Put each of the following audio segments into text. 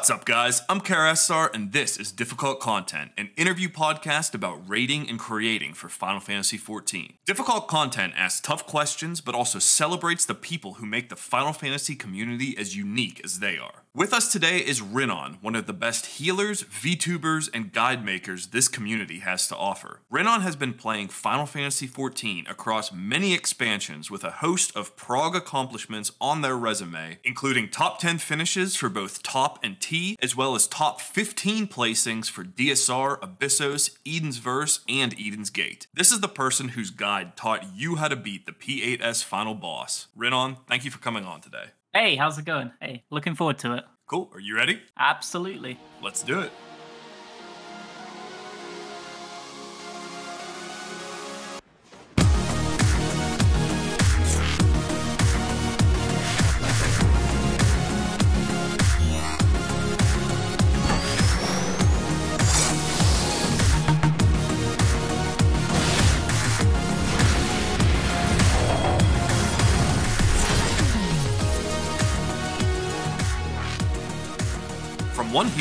What's up, guys? I'm Caeresthar, and this is Difficult Content, an interview podcast about rating and creating for Final Fantasy XIV. Difficult Content asks tough questions, but also celebrates the people who make the Final Fantasy community as unique as they are. With us today is Rinon, one of the best healers, VTubers, and guide makers this community has to offer. Rinon has been playing Final Fantasy XIV across many expansions with a host of prog accomplishments on their resume, including top 10 finishes for both top and TEA, as well as top 15 placings for DSR, Abyssos, Eden's Verse, and Eden's Gate. This is the person whose guide taught you how to beat the P8S final boss. Rinon, thank you for coming on today. Hey, how's it going? Hey, looking forward to it. Cool. Are you ready? Absolutely. Let's do it.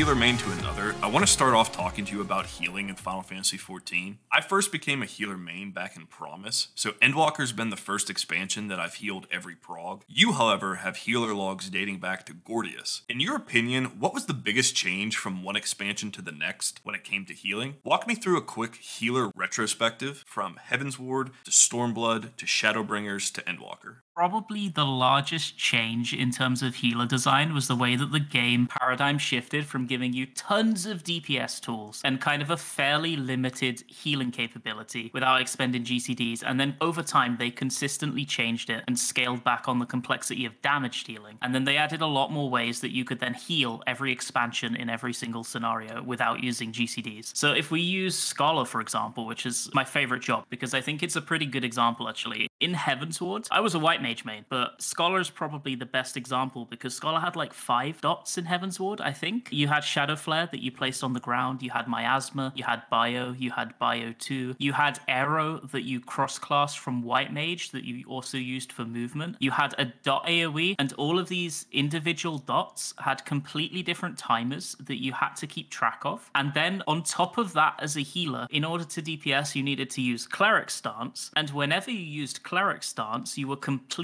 Healer main to another, I want to start off talking to you about healing in Final Fantasy XIV. I first became a healer main back in Promise, so Endwalker's been the first expansion that I've healed every prog. You, however, have healer logs dating back to Gordias. In your opinion, what was the biggest change from one expansion to the next when it came to healing? Walk me through a quick healer retrospective from Heavensward to Stormblood to Shadowbringers to Endwalker. Probably the largest change in terms of healer design was the way that the game paradigm shifted from giving you tons of DPS tools and kind of a fairly limited healing capability without expending GCDs. And then over time, they consistently changed it and scaled back on the complexity of damage dealing. And then they added a lot more ways that you could then heal every expansion in every single scenario without using GCDs. So if we use Scholar, for example, which is my favorite job because I think it's a pretty good example actually. In Heavensward, I was a white mage main, but Scholar is probably the best example because Scholar had like five dots in Heavensward, I think. You had Shadow Flare that you placed on the ground, you had Miasma, you had Bio, you had Bio 2, you had Aero that you cross class from White Mage that you also used for movement, you had a dot AoE, and all of these individual dots had completely different timers that you had to keep track of. And then on top of that, as a healer, in order to DPS, you needed to use Cleric Stance, and whenever you used Cleric Stance, you were completely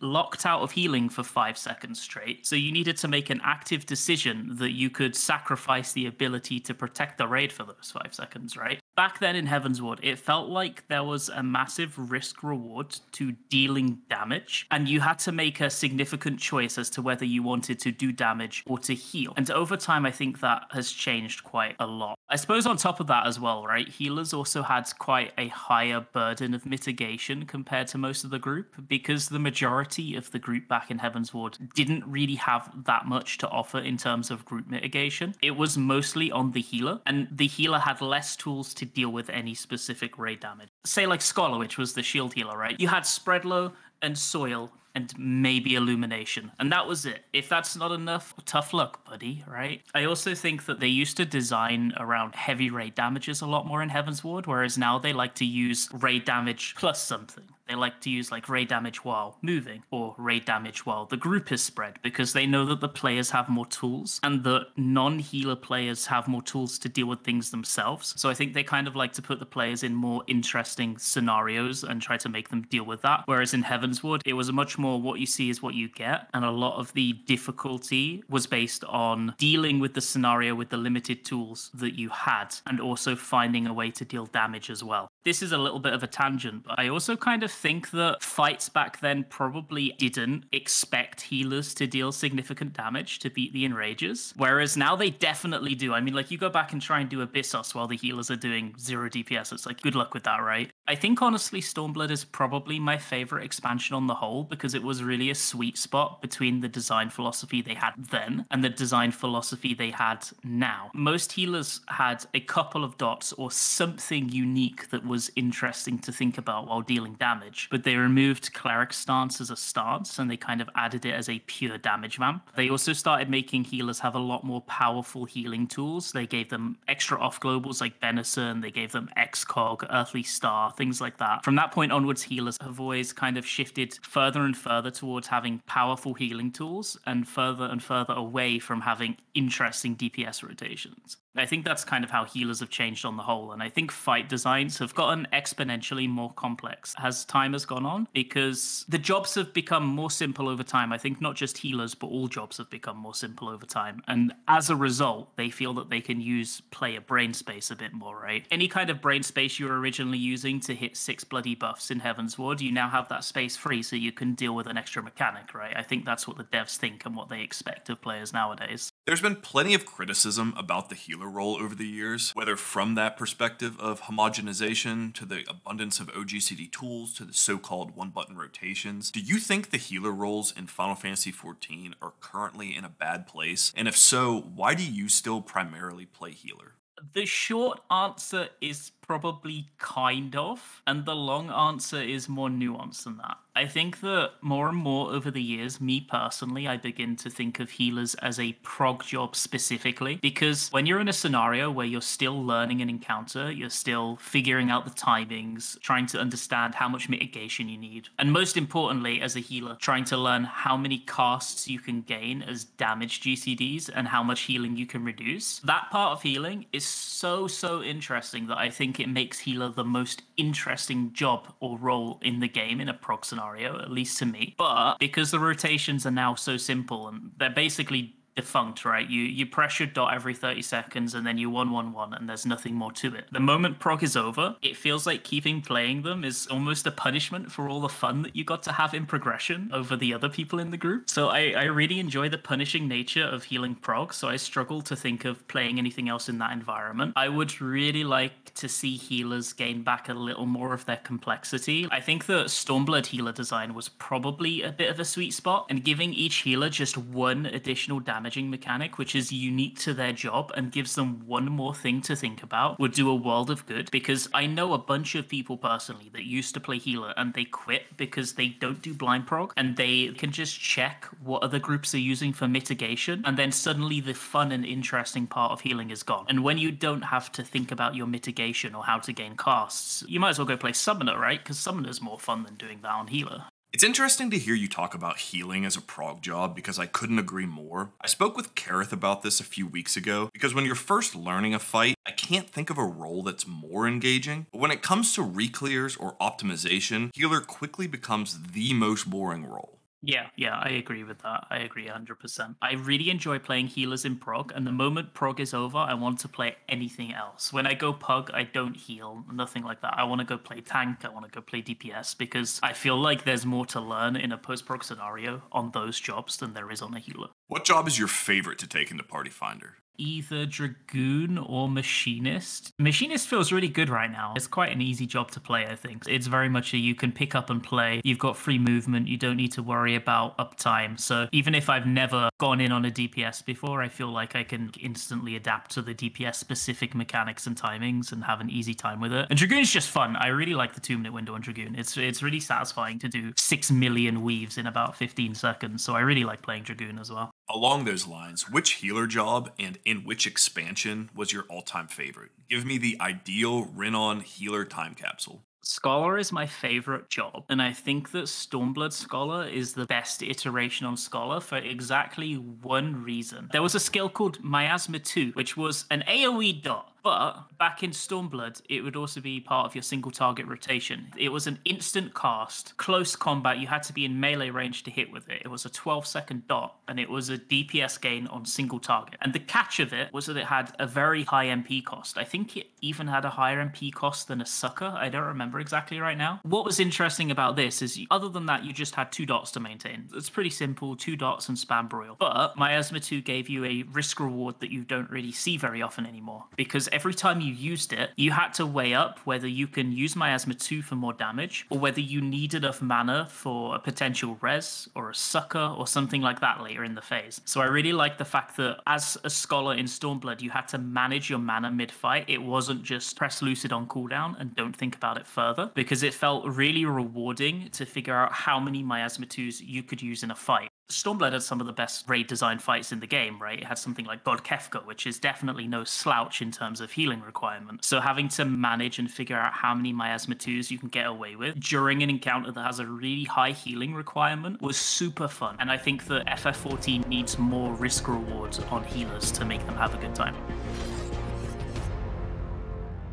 locked out of healing for five seconds straight. So you needed to make an active decision that you could sacrifice the ability to protect the raid for those five seconds, right? Back then in Heavensward, it felt like there was a massive risk reward to dealing damage, and you had to make a significant choice as to whether you wanted to do damage or to heal. And over time, I think that has changed quite a lot. I suppose on top of that as well, right? Healers also had quite a higher burden of mitigation compared to most of the group because the majority of the group back in Heavensward didn't really have that much to offer in terms of group mitigation. It was mostly on the healer, and the healer had less tools to deal with any specific raid damage. Say like Scholar, which was the shield healer, right? You had spread low and soil and maybe illumination. And that was it. If that's not enough, tough luck, buddy, right? I also think that they used to design around heavy raid damages a lot more in Heavensward, whereas now they like to use raid damage plus something. They like to use like raid damage while moving or raid damage while the group is spread because they know that the players have more tools and the non healer players have more tools to deal with things themselves. So I think they kind of like to put the players in more interesting scenarios and try to make them deal with that. Whereas in Heavensward, it was a much more what you see is what you get. And a lot of the difficulty was based on dealing with the scenario with the limited tools that you had and also finding a way to deal damage as well. This is a little bit of a tangent, but I also kind of think that fights back then probably didn't expect healers to deal significant damage to beat the Enragers, whereas now they definitely do. I mean, like, you go back and try and do Abyssos while the healers are doing zero DPS. It's like, good luck with that, right? I think, honestly, Stormblood is probably my favorite expansion on the whole because it was really a sweet spot between the design philosophy they had then and the design philosophy they had now. Most healers had a couple of dots or something unique that was interesting to think about while dealing damage. But they removed cleric stance as a stance and they kind of added it as a pure damage vamp. They also started making healers have a lot more powerful healing tools. They gave them extra off globals like Benison, they gave them Excog, Earthly Star, things like that. From that point onwards, healers have always kind of shifted further and further towards having powerful healing tools and further and further away from having interesting DPS rotations. I think that's kind of how healers have changed on the whole. And I think fight designs have gotten exponentially more complex as time has gone on because the jobs have become more simple over time. I think not just healers, but all jobs have become more simple over time. And as a result, they feel that they can use player brain space a bit more, right? Any kind of brain space you were originally using to hit six bloody buffs in Heavensward, you now have that space free so you can deal with an extra mechanic, right? I think that's what the devs think and what they expect of players nowadays. There's been plenty of criticism about the healer role over the years, whether from that perspective of homogenization to the abundance of OGCD tools to the so called one button rotations. Do you think the healer roles in Final Fantasy XIV are currently in a bad place? And if so, why do you still primarily play healer? The short answer is probably kind of, and the long answer is more nuanced than that. I think that more and more over the years, me personally, I begin to think of healers as a prog job specifically because when you're in a scenario where you're still learning an encounter, you're still figuring out the timings, trying to understand how much mitigation you need, and most importantly, as a healer, trying to learn how many casts you can gain as damage GCDs and how much healing you can reduce. That part of healing is so, so interesting that I think it makes healer the most interesting job or role in the game in a prog scenario, at least to me. But because the rotations are now so simple and they're basically defunct, right? You you press your dot every 30 seconds and then you one one one and there's nothing more to it. The moment prog is over, it feels like keeping playing them is almost a punishment for all the fun that you got to have in progression over the other people in the group. So I, I really enjoy the punishing nature of healing prog, so I struggle to think of playing anything else in that environment. I would really like to see healers gain back a little more of their complexity. I think the Stormblood healer design was probably a bit of a sweet spot and giving each healer just one additional damage damaging mechanic, which is unique to their job and gives them one more thing to think about, would do a world of good. Because I know a bunch of people personally that used to play healer and they quit because they don't do blind prog and they can just check what other groups are using for mitigation. And then suddenly the fun and interesting part of healing is gone. And when you don't have to think about your mitigation or how to gain casts, you might as well go play summoner, right? Because summoner's more fun than doing that on healer. It's interesting to hear you talk about healing as a prog job because I couldn't agree more. I spoke with Kareth about this a few weeks ago because when you're first learning a fight, I can't think of a role that's more engaging. But when it comes to reclears or optimization, healer quickly becomes the most boring role. Yeah, yeah, I agree with that. I agree 100%. I really enjoy playing healers in prog, and the moment prog is over, I want to play anything else. When I go pug, I don't heal, nothing like that. I want to go play tank, I want to go play DPS, because I feel like there's more to learn in a post prog scenario on those jobs than there is on a healer. What job is your favorite to take in the Party Finder? either Dragoon or Machinist. Machinist feels really good right now. It's quite an easy job to play, I think. It's very much a you can pick up and play. You've got free movement. You don't need to worry about uptime. So even if I've never gone in on a DPS before, I feel like I can instantly adapt to the DPS specific mechanics and timings and have an easy time with it. And Dragoon's just fun. I really like the two minute window on Dragoon. It's it's really satisfying to do six million weaves in about 15 seconds. So I really like playing Dragoon as well. Along those lines, which healer job and in which expansion was your all time favorite? Give me the ideal Rinon healer time capsule. Scholar is my favorite job, and I think that Stormblood Scholar is the best iteration on Scholar for exactly one reason. There was a skill called Miasma 2, which was an AoE dot but back in Stormblood, it would also be part of your single target rotation. It was an instant cast, close combat. You had to be in melee range to hit with it. It was a 12 second dot, and it was a DPS gain on single target. And the catch of it was that it had a very high MP cost. I think it even had a higher MP cost than a Succor. I don't remember exactly right now. What was interesting about this is, other than that, you just had two dots to maintain. It's pretty simple two dots and spam broil. But Miasma 2 gave you a risk reward that you don't really see very often anymore because every time you used it, you had to weigh up whether you can use Miasma 2 for more damage or whether you need enough mana for a potential res or a Succor or something like that later in the phase. So I really like the fact that as a scholar in Stormblood, you had to manage your mana mid fight. It wasn't just press Lucid on cooldown and don't think about it further because it felt really rewarding to figure out how many Miasma 2s you could use in a fight. Stormblood had some of the best raid design fights in the game, right? It had something like God Kefka, which is definitely no slouch in terms of healing requirement. So having to manage and figure out how many Miasma 2s you can get away with during an encounter that has a really high healing requirement was super fun. And I think that FF14 needs more risk rewards on healers to make them have a good time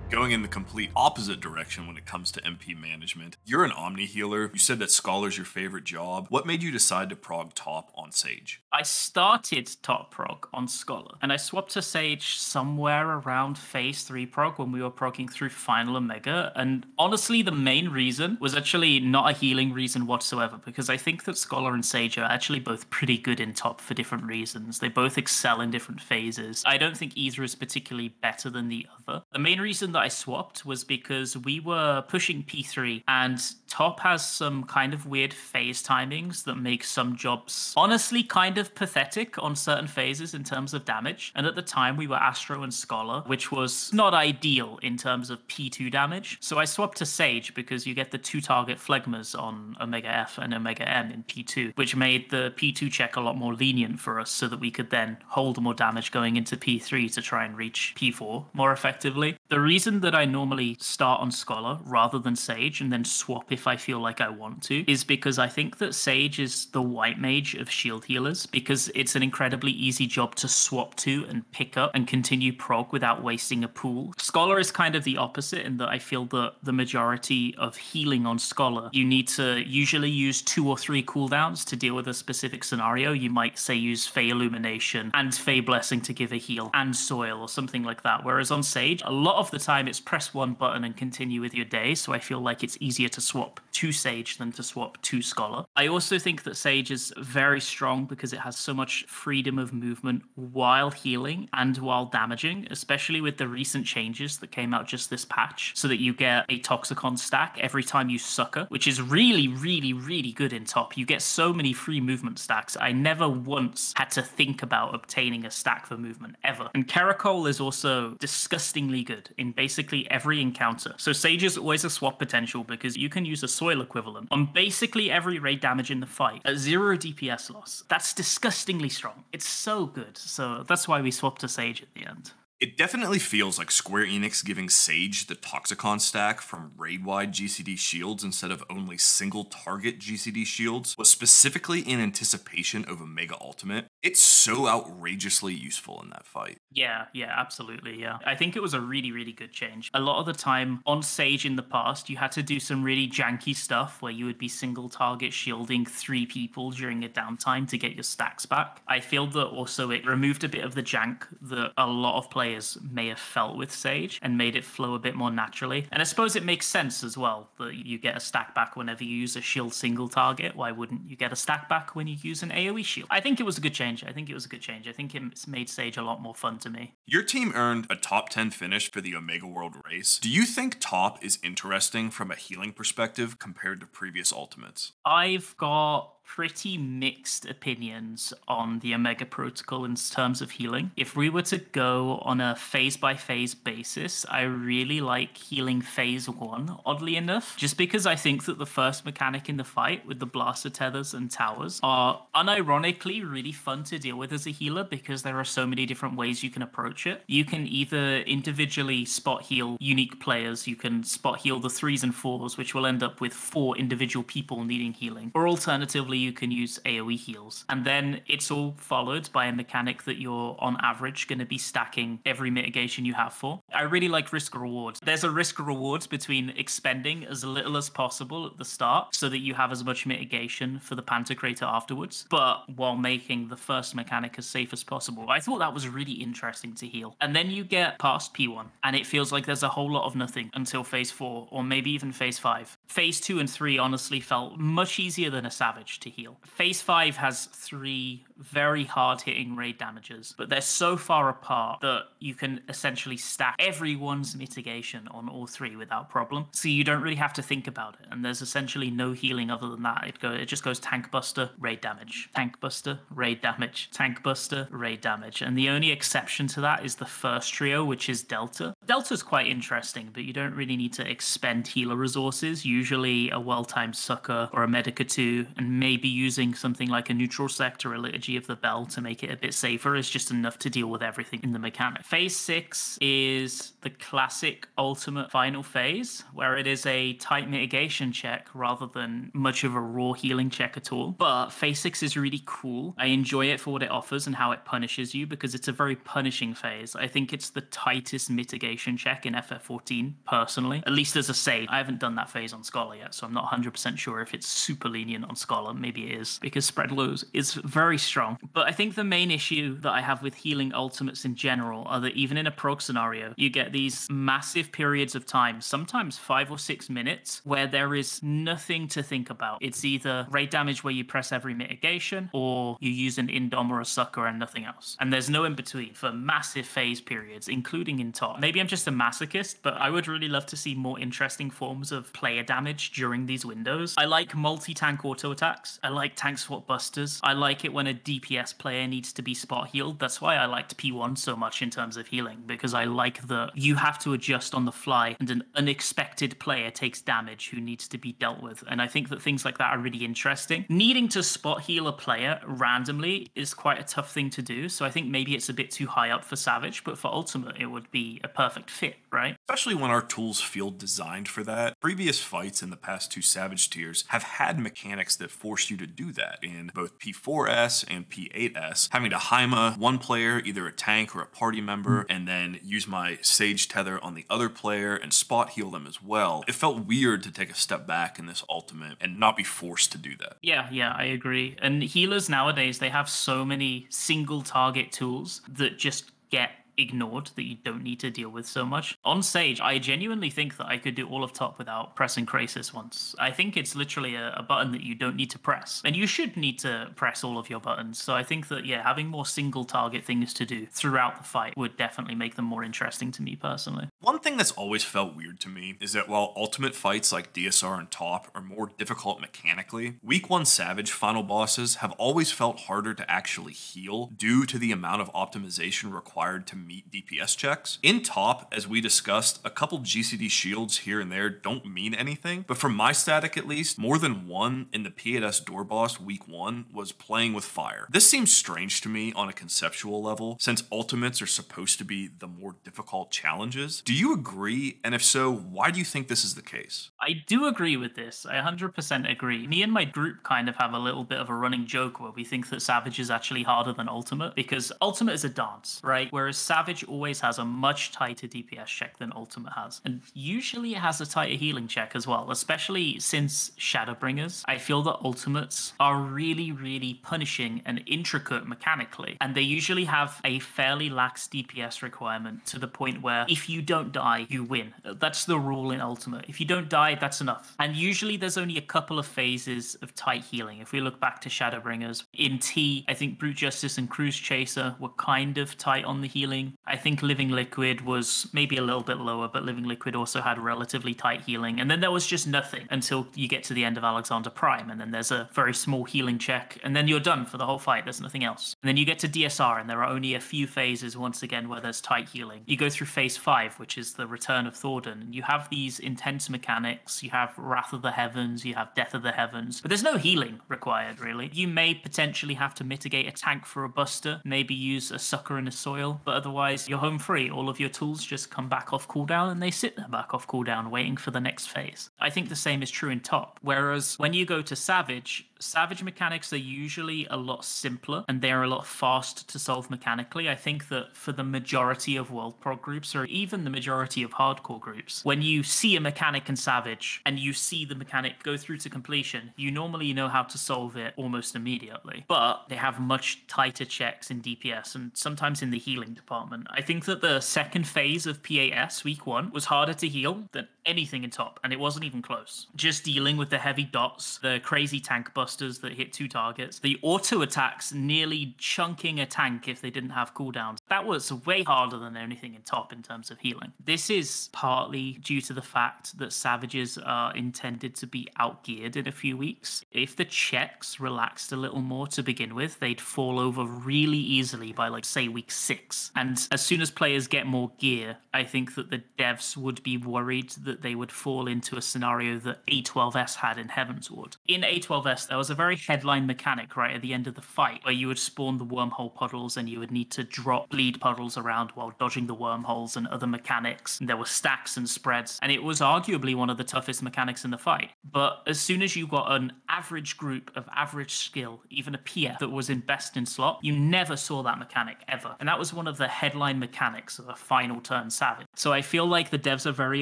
going in the complete opposite direction when it comes to MP management. You're an Omni healer. You said that Scholar's your favorite job. What made you decide to prog top on Sage? I started top prog on Scholar, and I swapped to Sage somewhere around phase 3 prog when we were progging through Final Omega. And honestly, the main reason was actually not a healing reason whatsoever, because I think that Scholar and Sage are actually both pretty good in top for different reasons. They both excel in different phases. I don't think either is particularly better than the other. The main reason that that I swapped was because we were pushing P3 and Top has some kind of weird phase timings that make some jobs honestly kind of pathetic on certain phases in terms of damage. And at the time we were Astro and Scholar, which was not ideal in terms of P2 damage. So I swapped to Sage because you get the two target phlegmas on Omega F and Omega M in P2, which made the P2 check a lot more lenient for us so that we could then hold more damage going into P3 to try and reach P4 more effectively. The reason that I normally start on Scholar rather than Sage and then swap if I feel like I want to is because I think that Sage is the white mage of shield healers because it's an incredibly easy job to swap to and pick up and continue prog without wasting a pool. Scholar is kind of the opposite in that I feel that the majority of healing on Scholar, you need to usually use two or three cooldowns to deal with a specific scenario. You might say use Fey Illumination and Fey Blessing to give a heal and Soil or something like that. Whereas on Sage, a lot of the time it's press one button and continue with your day. So I feel like it's easier to swap up to Sage than to swap to Scholar. I also think that Sage is very strong because it has so much freedom of movement while healing and while damaging, especially with the recent changes that came out just this patch, so that you get a Toxikon stack every time you Succor, which is really, really, really good in top. You get so many free movement stacks. I never once had to think about obtaining a stack for movement ever. And Kerachole is also disgustingly good in basically every encounter. So Sage is always a swap potential because you can use a soil equivalent on basically every raid damage in the fight at zero DPS loss. That's disgustingly strong. It's so good. So that's why we swapped to Sage at the end. It definitely feels like Square Enix giving Sage the Toxikon stack from raid wide GCD shields instead of only single target GCD shields was specifically in anticipation of Omega Ultimate. It's so outrageously useful in that fight. Yeah, yeah, absolutely. Yeah. I think it was a really, really good change. A lot of the time on Sage in the past, you had to do some really janky stuff where you would be single target shielding three people during a downtime to get your stacks back. I feel that also it removed a bit of the jank that a lot of players players may have felt with Sage and made it flow a bit more naturally. And I suppose it makes sense as well that you get a stack back whenever you use a shield single target. Why wouldn't you get a stack back when you use an AoE shield? I think it was a good change. I think it was a good change. I think it's made Sage a lot more fun to me. Your team earned a top 10 finish for the Omega World race. Do you think top is interesting from a healing perspective compared to previous ultimates? I've got pretty mixed opinions on the Omega Protocol in terms of healing. If we were to go on a phase by phase basis, I really like healing phase one, oddly enough, just because I think that the first mechanic in the fight with the blaster tethers and towers are unironically really fun to deal with as a healer because there are so many different ways you can approach it. You can either individually spot heal unique players, you can spot heal the threes and fours, which will end up with four individual people needing healing, or alternatively, you can use AoE heals. And then it's all followed by a mechanic that you're on average going to be stacking every mitigation you have for. I really like risk reward. There's a risk reward between expending as little as possible at the start so that you have as much mitigation for the Pantocrator afterwards, but while making the first mechanic as safe as possible. I thought that was really interesting to heal. And then you get past P1 and it feels like there's a whole lot of nothing until phase 4 or maybe even phase 5. Phase 2 and 3 honestly felt much easier than a Savage to heal. Phase 5 has three very hard hitting raid damages, but they're so far apart that you can essentially stack everyone's mitigation on all three without problem. So you don't really have to think about it. And there's essentially no healing other than that. It go it just goes tank buster, raid damage, tank buster, raid damage, tank buster, raid damage. And the only exception to that is the first trio, which is Delta. Delta's quite interesting, but you don't really need to expend healer resources. Usually a well-timed Succor or a medica 2, and maybe using something like a neutral sect or a liturgy of the bell to make it a bit safer is just enough to deal with everything in the mechanic. Phase 6 is the classic ultimate final phase, where it is a tight mitigation check rather than much of a raw healing check at all. But phase 6 is really cool. I enjoy it for what it offers and how it punishes you because it's a very punishing phase. I think it's the tightest mitigation check in FF14, personally, at least as a sage. I haven't done that phase on Scholar yet, so I'm not 100% sure if it's super lenient on Scholar. Maybe it is, because spread lows is very strong. But I think the main issue that I have with healing ultimates in general are that even in a prog scenario, you get these massive periods of time, sometimes five or six minutes, where there is nothing to think about. It's either raid damage where you press every mitigation, or you use an indom or a Succor and nothing else. And there's no in between for massive phase periods, including in top. Maybe I'm just a masochist, but I would really love to see more interesting forms of player damage during these windows. I like multi tank auto attacks. I like tank swap busters. I like it when a DPS player needs to be spot healed. That's why I liked P1 so much in terms of healing, because I like that you have to adjust on the fly and an unexpected player takes damage who needs to be dealt with. And I think that things like that are really interesting. Needing to spot heal a player randomly is quite a tough thing to do. So I think maybe it's a bit too high up for Savage, but for Ultimate, it would be a perfect fit, right? Especially when our tools feel designed for that. Previous fights in the past two Savage tiers have had mechanics that force you to do that in both P4S and P8S, having to Haima one player, either a tank or a party member, mm. and then use my Sage Tether on the other player and spot heal them as well. It felt weird to take a step back in this ultimate and not be forced to do that. Yeah, yeah, I agree. And healers nowadays, they have so many single target tools that just get ignored that you don't need to deal with so much. On Sage, I genuinely think that I could do all of top without pressing Krasis once. I think it's literally a, a, button that you don't need to press. And you should need to press all of your buttons. So I think that, yeah, having more single target things to do throughout the fight would definitely make them more interesting to me personally. One thing that's always felt weird to me is that while ultimate fights like DSR and top are more difficult mechanically, week one Savage final bosses have always felt harder to actually heal due to the amount of optimization required to meet DPS checks. In top, as we discussed, a couple GCD shields here and there don't mean anything, but for my static at least, more than one in the P8S door boss week one was playing with fire. This seems strange to me on a conceptual level, since ultimates are supposed to be the more difficult challenges. Do you agree? And if so, why do you think this is the case? I do agree with this. I 100% agree. Me and my group kind of have a little bit of a running joke where we think that Savage is actually harder than Ultimate because Ultimate is a dance, right? Whereas Savage Savage always has a much tighter DPS check than Ultimate has. And usually it has a tighter healing check as well, especially since Shadowbringers. I feel that Ultimates are really, really punishing and intricate mechanically. And they usually have a fairly lax DPS requirement to the point where if you don't die, you win. That's the rule in Ultimate. If you don't die, that's enough. And usually there's only a couple of phases of tight healing. If we look back to Shadowbringers, in TEA, I think Brute Justice and Cruise Chaser were kind of tight on the healing. I think Living Liquid was maybe a little bit lower, but Living Liquid also had relatively tight healing. And then there was just nothing until you get to the end of Alexander Prime. And then there's a very small healing check. And then you're done for the whole fight. There's nothing else. And then you get to DSR, and there are only a few phases once again where there's tight healing. You go through phase five, which is the return of Thordan. And you have these intense mechanics. You have Wrath of the Heavens, you have Death of the Heavens. But there's no healing required, really. You may potentially have to mitigate a tank for a buster, maybe use a Succor in a soil, but otherwise, otherwise, you're home free. All of your tools just come back off cooldown and they sit there back off cooldown waiting for the next phase. I think the same is true in top. Whereas when you go to Savage, Savage mechanics are usually a lot simpler and they're a lot faster to solve mechanically. I think that for the majority of World Prog groups, or even the majority of hardcore groups, when you see a mechanic in Savage and you see the mechanic go through to completion, you normally know how to solve it almost immediately. But they have much tighter checks in DPS and sometimes in the healing department. I think that the second phase of P8S week one was harder to heal than anything in top, and it wasn't even close. Just dealing with the heavy dots, the crazy tank busters that hit two targets, the auto attacks nearly chunking a tank if they didn't have cooldowns. That was way harder than anything in top in terms of healing. This is partly due to the fact that Savages are intended to be outgeared in a few weeks. If the checks relaxed a little more to begin with, they'd fall over really easily by, like, say, week six. And as soon as players get more gear, I think that the devs would be worried that they would fall into a scenario that A12S had in Heavensward. In A12S, there was a very headline mechanic right at the end of the fight where you would spawn the wormhole puddles and you would need to drop bleed puddles around while dodging the wormholes and other mechanics. There were stacks and spreads, and it was arguably one of the toughest mechanics in the fight. But as soon as you got an average group of average skill, even a PF that was in best in slot, you never saw that mechanic ever. And that was one of the headline mechanics of a final turn Savage. So I feel like the devs are very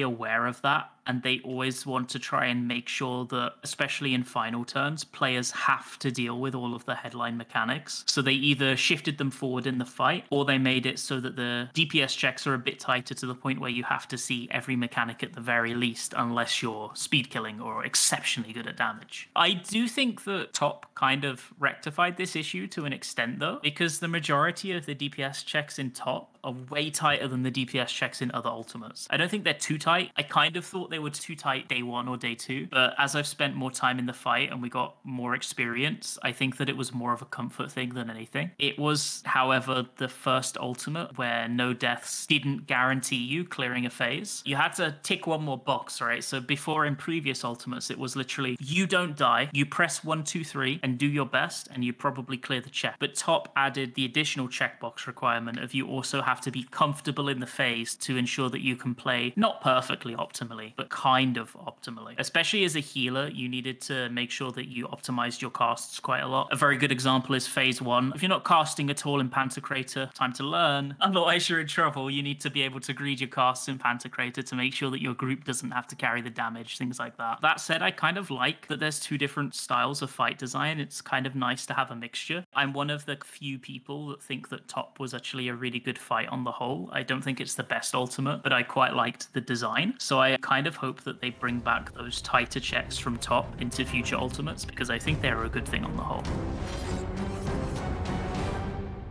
aware of that that and they always want to try and make sure that, especially in final turns, players have to deal with all of the headline mechanics. So they either shifted them forward in the fight or they made it so that the DPS checks are a bit tighter to the point where you have to see every mechanic at the very least, unless you're speed killing or exceptionally good at damage. I do think that Top kind of rectified this issue to an extent, though, because the majority of the DPS checks in Top are way tighter than the DPS checks in other ultimates. I don't think they're too tight. I kind of thought they were too tight day one or day two, but as I've spent more time in the fight and we got more experience, I think that it was more of a comfort thing than anything. It was, however, the first ultimate where no deaths didn't guarantee you clearing a phase. You had to tick one more box, right? So before in previous ultimates, it was literally you don't die, you press one, two, three, and do your best, and you probably clear the check. But top added the additional checkbox requirement of you also have to be comfortable in the phase to ensure that you can play not perfectly optimally, but kind of optimally. Especially as a healer, you needed to make sure that you optimized your casts quite a lot. A very good example is phase one. If you're not casting at all in Pantocrator, time to learn. Otherwise, you're in trouble. You need to be able to greed your casts in Pantocrator to make sure that your group doesn't have to carry the damage, things like that. That said, I kind of like that there's two different styles of fight design. It's kind of nice to have a mixture. I'm one of the few people that think that top was actually a really good fight on the whole. I don't think it's the best ultimate, but I quite liked the design. So I kind of hope that they bring back those tighter checks from top into future ultimates because I think they're a good thing on the whole.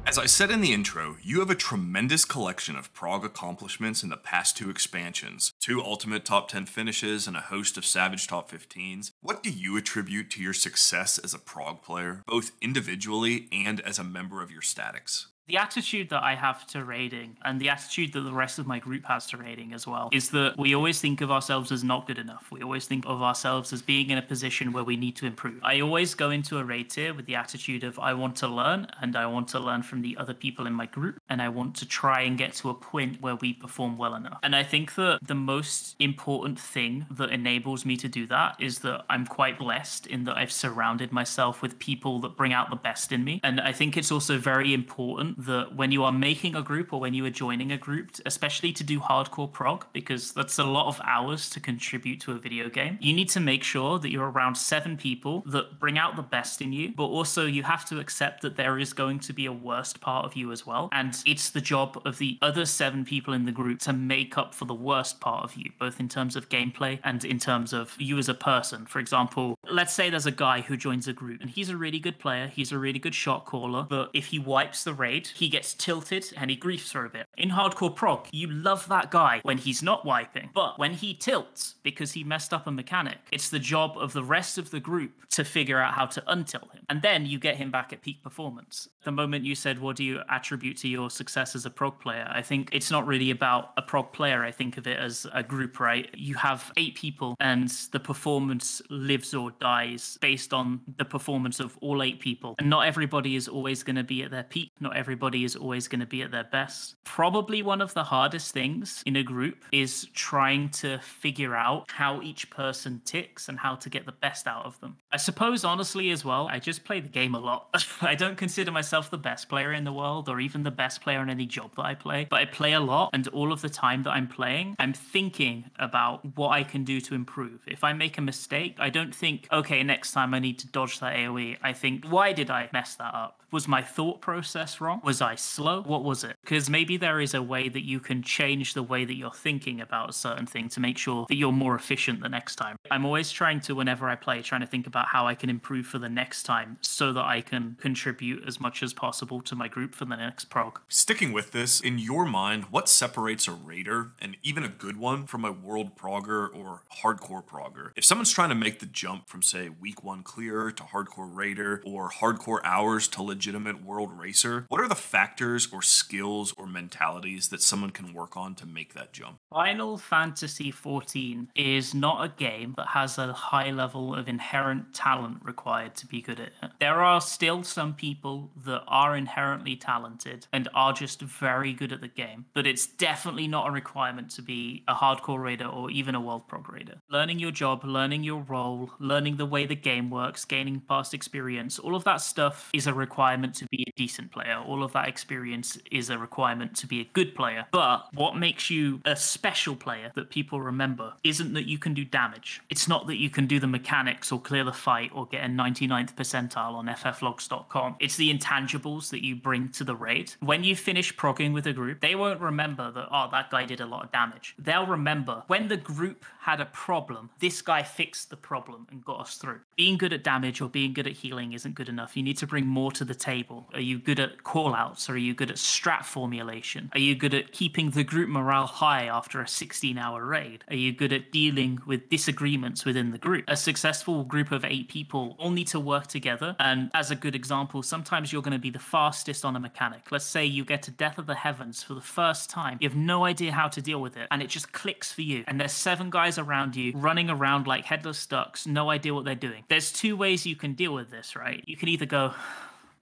As I said in the intro, you have a tremendous collection of Prog accomplishments in the past two expansions, two Ultimate Top 10 finishes, and a host of Savage Top 15s. What do you attribute to your success as a Prog player, both individually and as a member of your statics? The attitude that I have to raiding and the attitude that the rest of my group has to raiding as well is that we always think of ourselves as not good enough. We always think of ourselves as being in a position where we need to improve. I always go into a raid tier with the attitude of I want to learn and I want to learn from the other people in my group and I want to try and get to a point where we perform well enough. And I think that the most important thing that enables me to do that is that I'm quite blessed in that I've surrounded myself with people that bring out the best in me. And I think it's also very important that when you are making a group or when you are joining a group, especially to do hardcore prog, because that's a lot of hours to contribute to a video game, you need to make sure that you're around seven people that bring out the best in you, but also you have to accept that there is going to be a worst part of you as well. And it's the job of the other seven people in the group to make up for the worst part of you, both in terms of gameplay and in terms of you as a person. For example, let's say there's a guy who joins a group and he's a really good player, he's a really good shot caller, but if he wipes the raid, he gets tilted and he griefs for a bit. In hardcore prog, you love that guy when he's not wiping, but when he tilts because he messed up a mechanic, it's the job of the rest of the group to figure out how to untilt him. And then you get him back at peak performance. The moment you said, What do you attribute to your success as a prog player? I think it's not really about a prog player. I think of it as a group, right? You have eight people and the performance lives or dies based on the performance of all eight people. And not everybody is always going to be at their peak. Not everybody is always going to be at their best. Probably one of the hardest things in a group is trying to figure out how each person ticks and how to get the best out of them. I suppose, honestly, as well, I just play the game a lot. I don't consider myself the best player in the world or even the best player in any job that I play, but I play a lot, and all of the time that I'm playing, I'm thinking about what I can do to improve. If I make a mistake, I don't think, okay, next time I need to dodge that AoE. I think, why did I mess that up? Was my thought process wrong? Was I slow? What was it? Because maybe there is a way that you can change the way that you're thinking about a certain thing to make sure that you're more efficient the next time. I'm always trying to, whenever I play, trying to think about how I can improve for the next time so that I can contribute as much as possible to my group for the next prog. Sticking with this, in your mind, what separates a raider and even a good one from a world progger or hardcore progger? If someone's trying to make the jump from, say, week one clear to hardcore raider or hardcore hours to legitimate world racer, what are the factors or skills or mentalities that someone can work on to make that jump? Final Fantasy XIV is not a game that has a high level of inherent talent required to be good at it. There are still some people that are inherently talented and are just very good at the game, but it's definitely not a requirement to be a hardcore raider or even a world prog raider. Learning your job, learning your role, learning the way the game works, gaining past experience, all of that stuff is a requirement to be a decent player. All of that experience is a requirement to be a good player. But what makes you a special player that people remember isn't that you can do damage. It's not that you can do the mechanics or clear the fight or get a 99th percentile on fflogs.com. It's the intangibles that you bring to the raid. When you finish progging with a group, they won't remember that, oh, that guy did a lot of damage. They'll remember when the group had a problem, this guy fixed the problem and got us through. Being good at damage or being good at healing isn't good enough. You need to bring more to the table. Are you good at call callouts? Are you good at strat formulation? Are you good at keeping the group morale high after a 16 hour raid? Are you good at dealing with disagreements within the group? A successful group of eight people all need to work together. And as a good example, sometimes you're going to be the fastest on a mechanic. Let's say you get a Death of the Heavens for the first time. You have no idea how to deal with it, and it just clicks for you. And there's seven guys around you running around like headless ducks, no idea what they're doing. There's two ways you can deal with this, right? You can either go,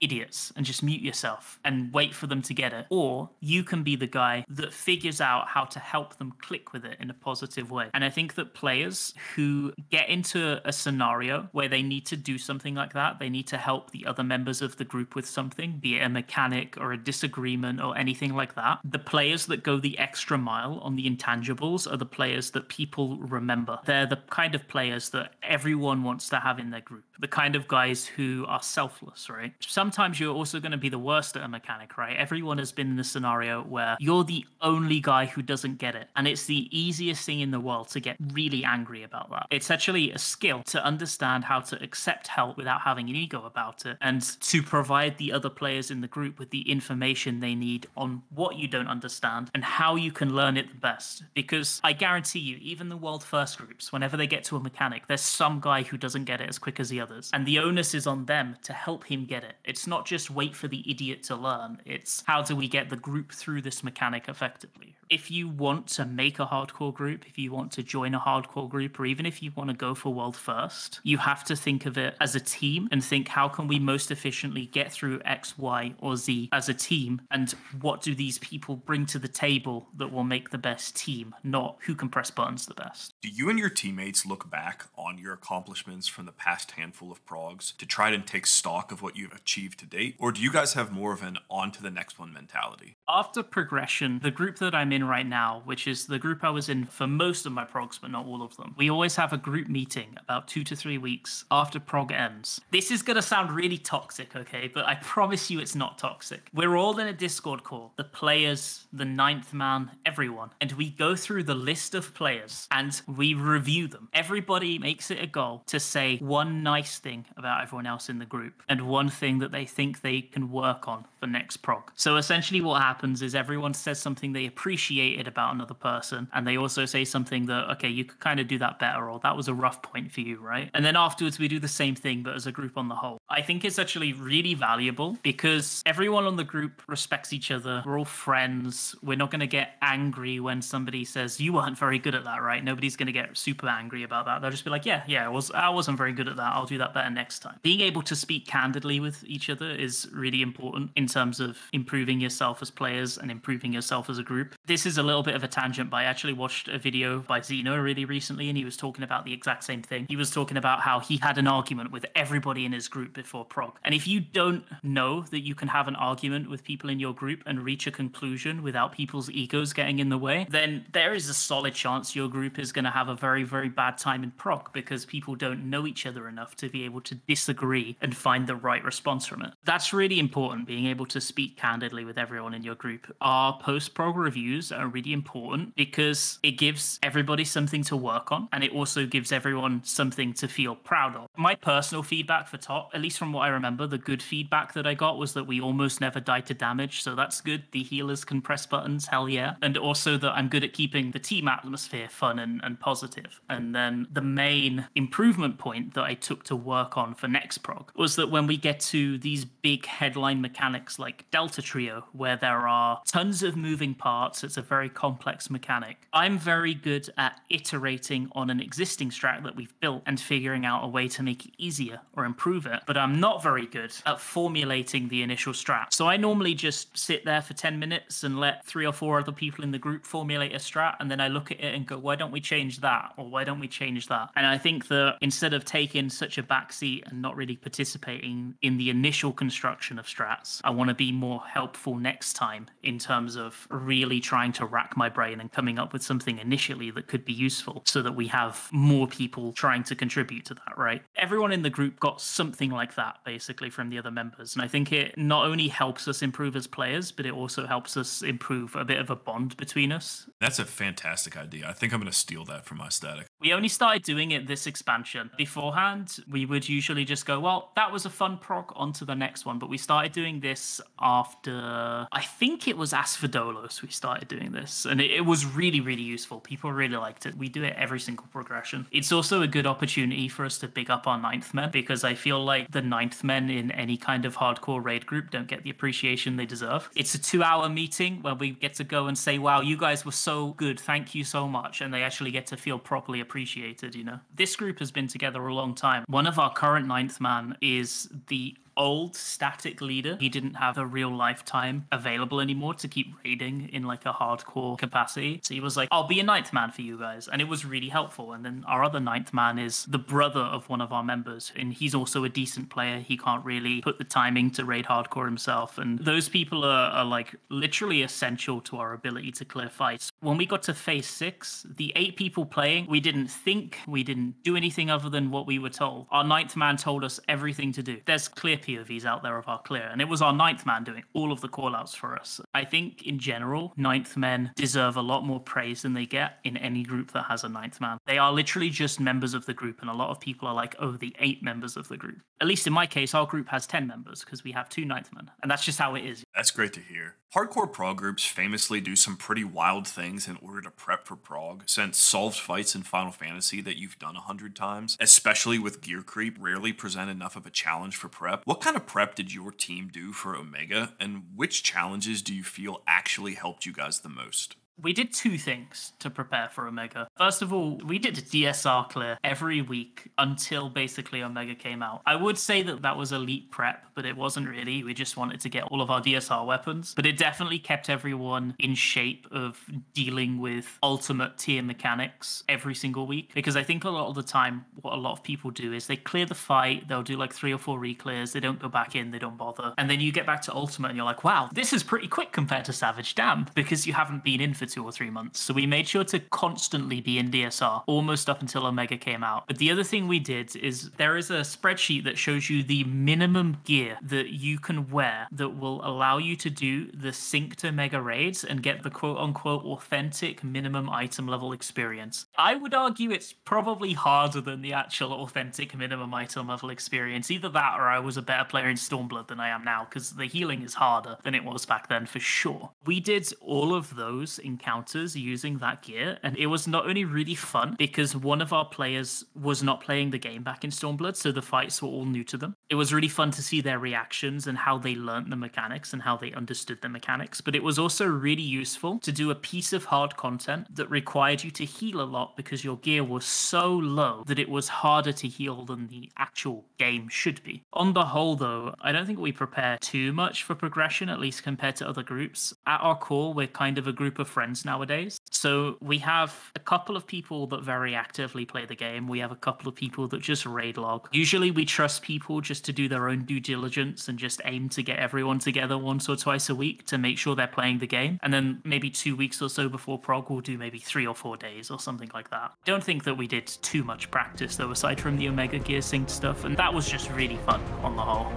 idiots and just mute yourself and wait for them to get it. Or you can be the guy that figures out how to help them click with it in a positive way. And I think that players who get into a scenario where they need to do something like that, they need to help the other members of the group with something, be it a mechanic or a disagreement or anything like that. The players that go the extra mile on the intangibles are the players that people remember. They're the kind of players that everyone wants to have in their group. The kind of guys who are selfless, right? Some sometimes you're also going to be the worst at a mechanic, right? Everyone has been in the scenario where you're the only guy who doesn't get it. And it's the easiest thing in the world to get really angry about that. It's actually a skill to understand how to accept help without having an ego about it and to provide the other players in the group with the information they need on what you don't understand and how you can learn it the best. Because I guarantee you, even the world first groups, whenever they get to a mechanic, there's some guy who doesn't get it as quick as the others. And the onus is on them to help him get it. Not just wait for the idiot to learn, it's how do we get the group through this mechanic effectively. If you want to make a hardcore group, if you want to join a hardcore group, or even if you want to go for world first, you have to think of it as a team and think how can we most efficiently get through X, Y, or Z as a team, and what do these people bring to the table that will make the best team, not who can press buttons the best. Do you and your teammates look back on your accomplishments from the past handful of progs to try and take stock of what you've achieved to date? Or do you guys have more of an on to the next one mentality? After progression, the group that I'm in right now, which is the group I was in for most of my progs, but not all of them, we always have a group meeting about two to three weeks after prog ends. This is going to sound really toxic, okay? But I promise you it's not toxic. We're all in a Discord call the players, the ninth man, everyone. And we go through the list of players and we review them. Everybody makes it a goal to say one nice thing about everyone else in the group and one thing that they think they can work on for next prog. So essentially, what happens is everyone says something they appreciated about another person, and they also say something that, okay, you could kind of do that better, or that was a rough point for you, right? And then afterwards, we do the same thing, but as a group on the whole. I think it's actually really valuable because everyone on the group respects each other. We're all friends. We're not going to get angry when somebody says, you weren't very good at that, right? Nobody's going to get super angry about that. They'll just be like, yeah, yeah, I, was, I wasn't very good at that. I'll do that better next time. Being able to speak candidly with each other is really important in terms of improving yourself as players and improving yourself as a group. This This is a little bit of a tangent, but I actually watched a video by Zeno really recently, and he was talking about the exact same thing. He was talking about how he had an argument with everybody in his group before prog. And if you don't know that you can have an argument with people in your group and reach a conclusion without people's egos getting in the way, then there is a solid chance your group is going to have a very, very bad time in prog because people don't know each other enough to be able to disagree and find the right response from it. That's really important, being able to speak candidly with everyone in your group. Our post prog reviews are really important because it gives everybody something to work on and it also gives everyone something to feel proud of. My personal feedback for top, at least from what I remember, the good feedback that I got was that we almost never died to damage, so that's good. The healers can press buttons, hell yeah. And also that I'm good at keeping the team atmosphere fun and, and positive. And then the main improvement point that I took to work on for next prog was that when we get to these big headline mechanics like Delta Trio, where there are tons of moving parts, it's a very complex mechanic. I'm very good at iterating on an existing strat that we've built and figuring out a way to make it easier or improve it, but I'm not very good at formulating the initial strat. So I normally just sit there for 10 minutes and let three or four other people in the group formulate a strat, and then I look at it and go, why don't we change that? Or why don't we change that? And I think that instead of taking such a backseat and not really participating in the initial construction of strats, I want to be more helpful next time in terms of really trying to rack my brain and coming up with something initially that could be useful so that we have more people trying to contribute to that, right? Everyone in the group got something like that basically from the other members. And I think it not only helps us improve as players, but it also helps us improve a bit of a bond between us. That's a fantastic idea. I think I'm going to steal that from my static. We only started doing it this expansion. Beforehand, we would usually just go, well, that was a fun proc on the next one. But we started doing this after, I think it was Asphodelos we started doing this. And it, it was really, really useful. People really liked it. We do it every single progression. It's also a good opportunity for us to big up our ninth men because I feel like the ninth men in any kind of hardcore raid group don't get the appreciation they deserve. It's a two hour meeting where we get to go and say, wow, you guys were so good. Thank you so much. And they actually get to feel properly appreciated, you know? This group has been together a long time. One of our current ninth man is the old static leader. He didn't have a real lifetime available anymore to keep raiding in like a hardcore capacity. So he was like, I'll be a ninth man for you guys. And it was really helpful. And then our other ninth man is the brother of one of our members. And he's also a decent player. He can't really put the timing to raid hardcore himself. And those people are, are like literally essential to our ability to clear fights. When we got to phase six, the eight people playing, we didn't think, we didn't do anything other than what we were told. Our ninth man told us everything to do. There's clear POVs out there of our clear, and it was our ninth man doing all of the callouts for us. I think in general, ninth men deserve a lot more praise than they get in any group that has a ninth man. They are literally just members of the group, and a lot of people are like, oh, the eight members of the group. At least in my case, our group has 10 members because we have two ninth men, and that's just how it is. That's great to hear. Hardcore prog groups famously do some pretty wild things in order to prep for prog, since solved fights in Final Fantasy that you've done a hundred times, especially with gear creep, rarely present enough of a challenge for prep. What kind of prep did your team do for Omega, and which challenges do you feel actually helped you guys the most? We did two things to prepare for Omega. First of all, we did a DSR clear every week until basically Omega came out. I would say that that was elite prep, but it wasn't really. We just wanted to get all of our DSR weapons. But it definitely kept everyone in shape of dealing with ultimate tier mechanics every single week. Because I think a lot of the time, what a lot of people do is they clear the fight, they'll do like three or four reclears, they don't go back in, they don't bother. And then you get back to ultimate and you're like, wow, this is pretty quick compared to Savage Damn because you haven't been in for two or three months. So we made sure to constantly be in DSR almost up until Omega came out. But the other thing we did is there is a spreadsheet that shows you the minimum gear that you can wear that will allow you to do the synced Omega raids and get the quote unquote authentic minimum item level experience. I would argue it's probably harder than the actual authentic minimum item level experience. Either that or I was a better player in Stormblood than I am now because the healing is harder than it was back then for sure. We did all of those encounters using that gear and it was not only really fun because one of our players was not playing the game back in Stormblood, so the fights were all new to them. It was really fun to see their reactions and how they learnt the mechanics and how they understood the mechanics, but it was also really useful to do a piece of hard content that required you to heal a lot because your gear was so low that it was harder to heal than the actual game should be. On the whole, though, I don't think we prepare too much for progression, at least compared to other groups. At our core, we're kind of a group of friends friends nowadays. So we have a couple of people that very actively play the game. We have a couple of people that just raid log. Usually we trust people just to do their own due diligence and just aim to get everyone together once or twice a week to make sure they're playing the game. And then maybe two weeks or so before prog, we'll do maybe three or four days or something like that. Don't think that we did too much practice though, aside from the Omega Gear Sync stuff. And that was just really fun on the whole.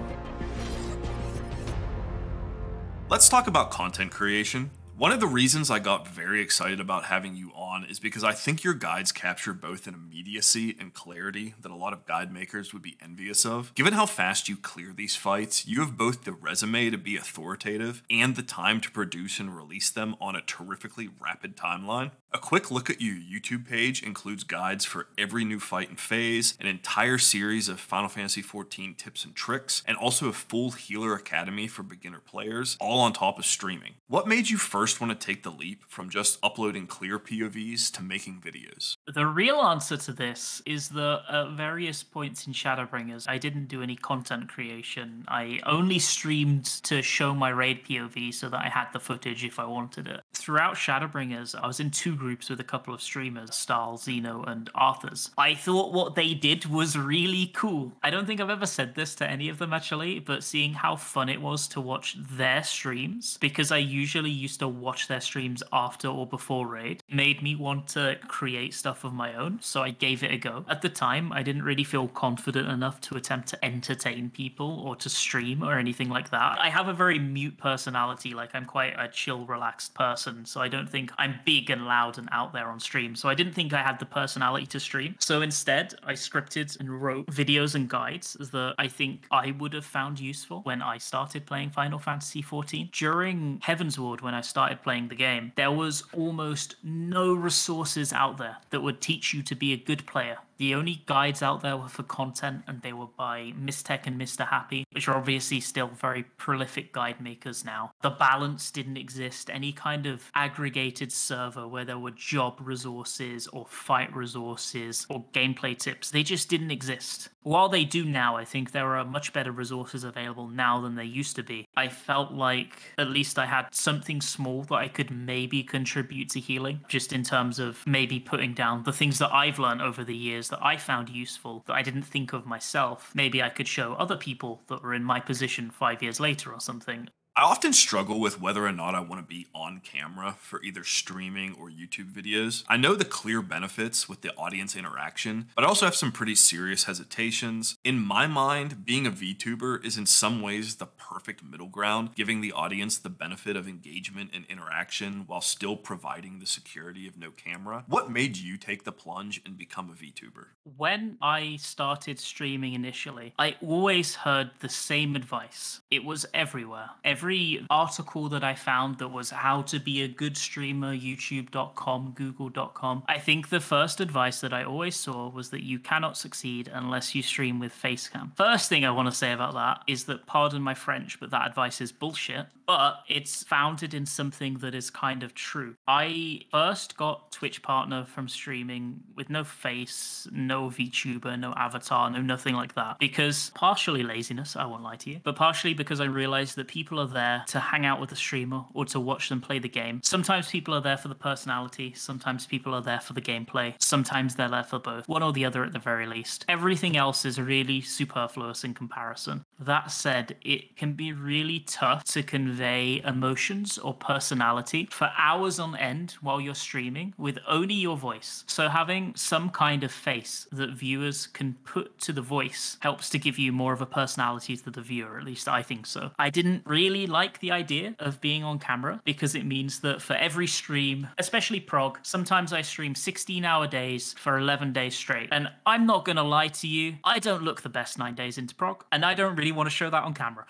Let's talk about content creation. One of the reasons I got very excited about having you on is because I think your guides capture both an immediacy and clarity that a lot of guide makers would be envious of. Given how fast you clear these fights, you have both the resume to be authoritative and the time to produce and release them on a terrifically rapid timeline. A quick look at your YouTube page includes guides for every new fight and phase, an entire series of Final Fantasy XIV tips and tricks, and also a full healer academy for beginner players, all on top of streaming. What made you first want to take the leap from just uploading clear POVs to making videos? The real answer to this is that at various points in Shadowbringers, I didn't do any content creation. I only streamed to show my raid POV so that I had the footage if I wanted it. Throughout Shadowbringers, I was in two groups with a couple of streamers, Stahl, Xeno, and Arthurs. I thought what they did was really cool. I don't think I've ever said this to any of them actually, but seeing how fun it was to watch their streams, because I usually used to watch their streams after or before Raid, made me want to create stuff of my own. So I gave it a go. At the time, I didn't really feel confident enough to attempt to entertain people or to stream or anything like that. I have a very mute personality, like I'm quite a chill, relaxed person. So I don't think I'm big and loud and out there on stream. So I didn't think I had the personality to stream. So instead, I scripted and wrote videos and guides that I think I would have found useful when I started playing Final Fantasy XIV. During Heavensward, when I started playing the game, there was almost no resources out there that would teach you to be a good player the only guides out there were for content, and they were by Mizzteq and Mr. Happy, which are obviously still very prolific guide makers now. The balance didn't exist. Any kind of aggregated server where there were job resources or fight resources or gameplay tips, they just didn't exist. While they do now, I think there are much better resources available now than there used to be. I felt like at least I had something small that I could maybe contribute to healing, just in terms of maybe putting down the things that I've learned over the years that I found useful that I didn't think of myself. Maybe I could show other people that were in my position five years later or something. I often struggle with whether or not I want to be on camera for either streaming or YouTube videos. I know the clear benefits with the audience interaction, but I also have some pretty serious hesitations. In my mind, being a VTuber is in some ways the perfect middle ground, giving the audience the benefit of engagement and interaction while still providing the security of no camera. What made you take the plunge and become a VTuber? When I started streaming initially, I always heard the same advice. It was everywhere. Every every article that I found that was how to be a good streamer, youtube.com, google.com, I think the first advice that I always saw was that you cannot succeed unless you stream with Facecam. First thing I want to say about that is that, pardon my French, but that advice is bullshit, but it's founded in something that is kind of true. I first got Twitch partner from streaming with no face, no VTuber, no avatar, no nothing like that, because partially laziness, I won't lie to you, but partially because I realized that people are there to hang out with the streamer or to watch them play the game. Sometimes people are there for the personality, sometimes people are there for the gameplay, sometimes they're there for both, one or the other at the very least. Everything else is really superfluous in comparison. That said, it can be really tough to convey emotions or personality for hours on end while you're streaming with only your voice. So having some kind of face that viewers can put to the voice helps to give you more of a personality to the viewer, at least I think so. I didn't really like the idea of being on camera because it means that for every stream, especially prog, sometimes I stream 16 hour days for 11 days straight. And I'm not going to lie to you, I don't look the best nine days into prog, and I don't really want to show that on camera.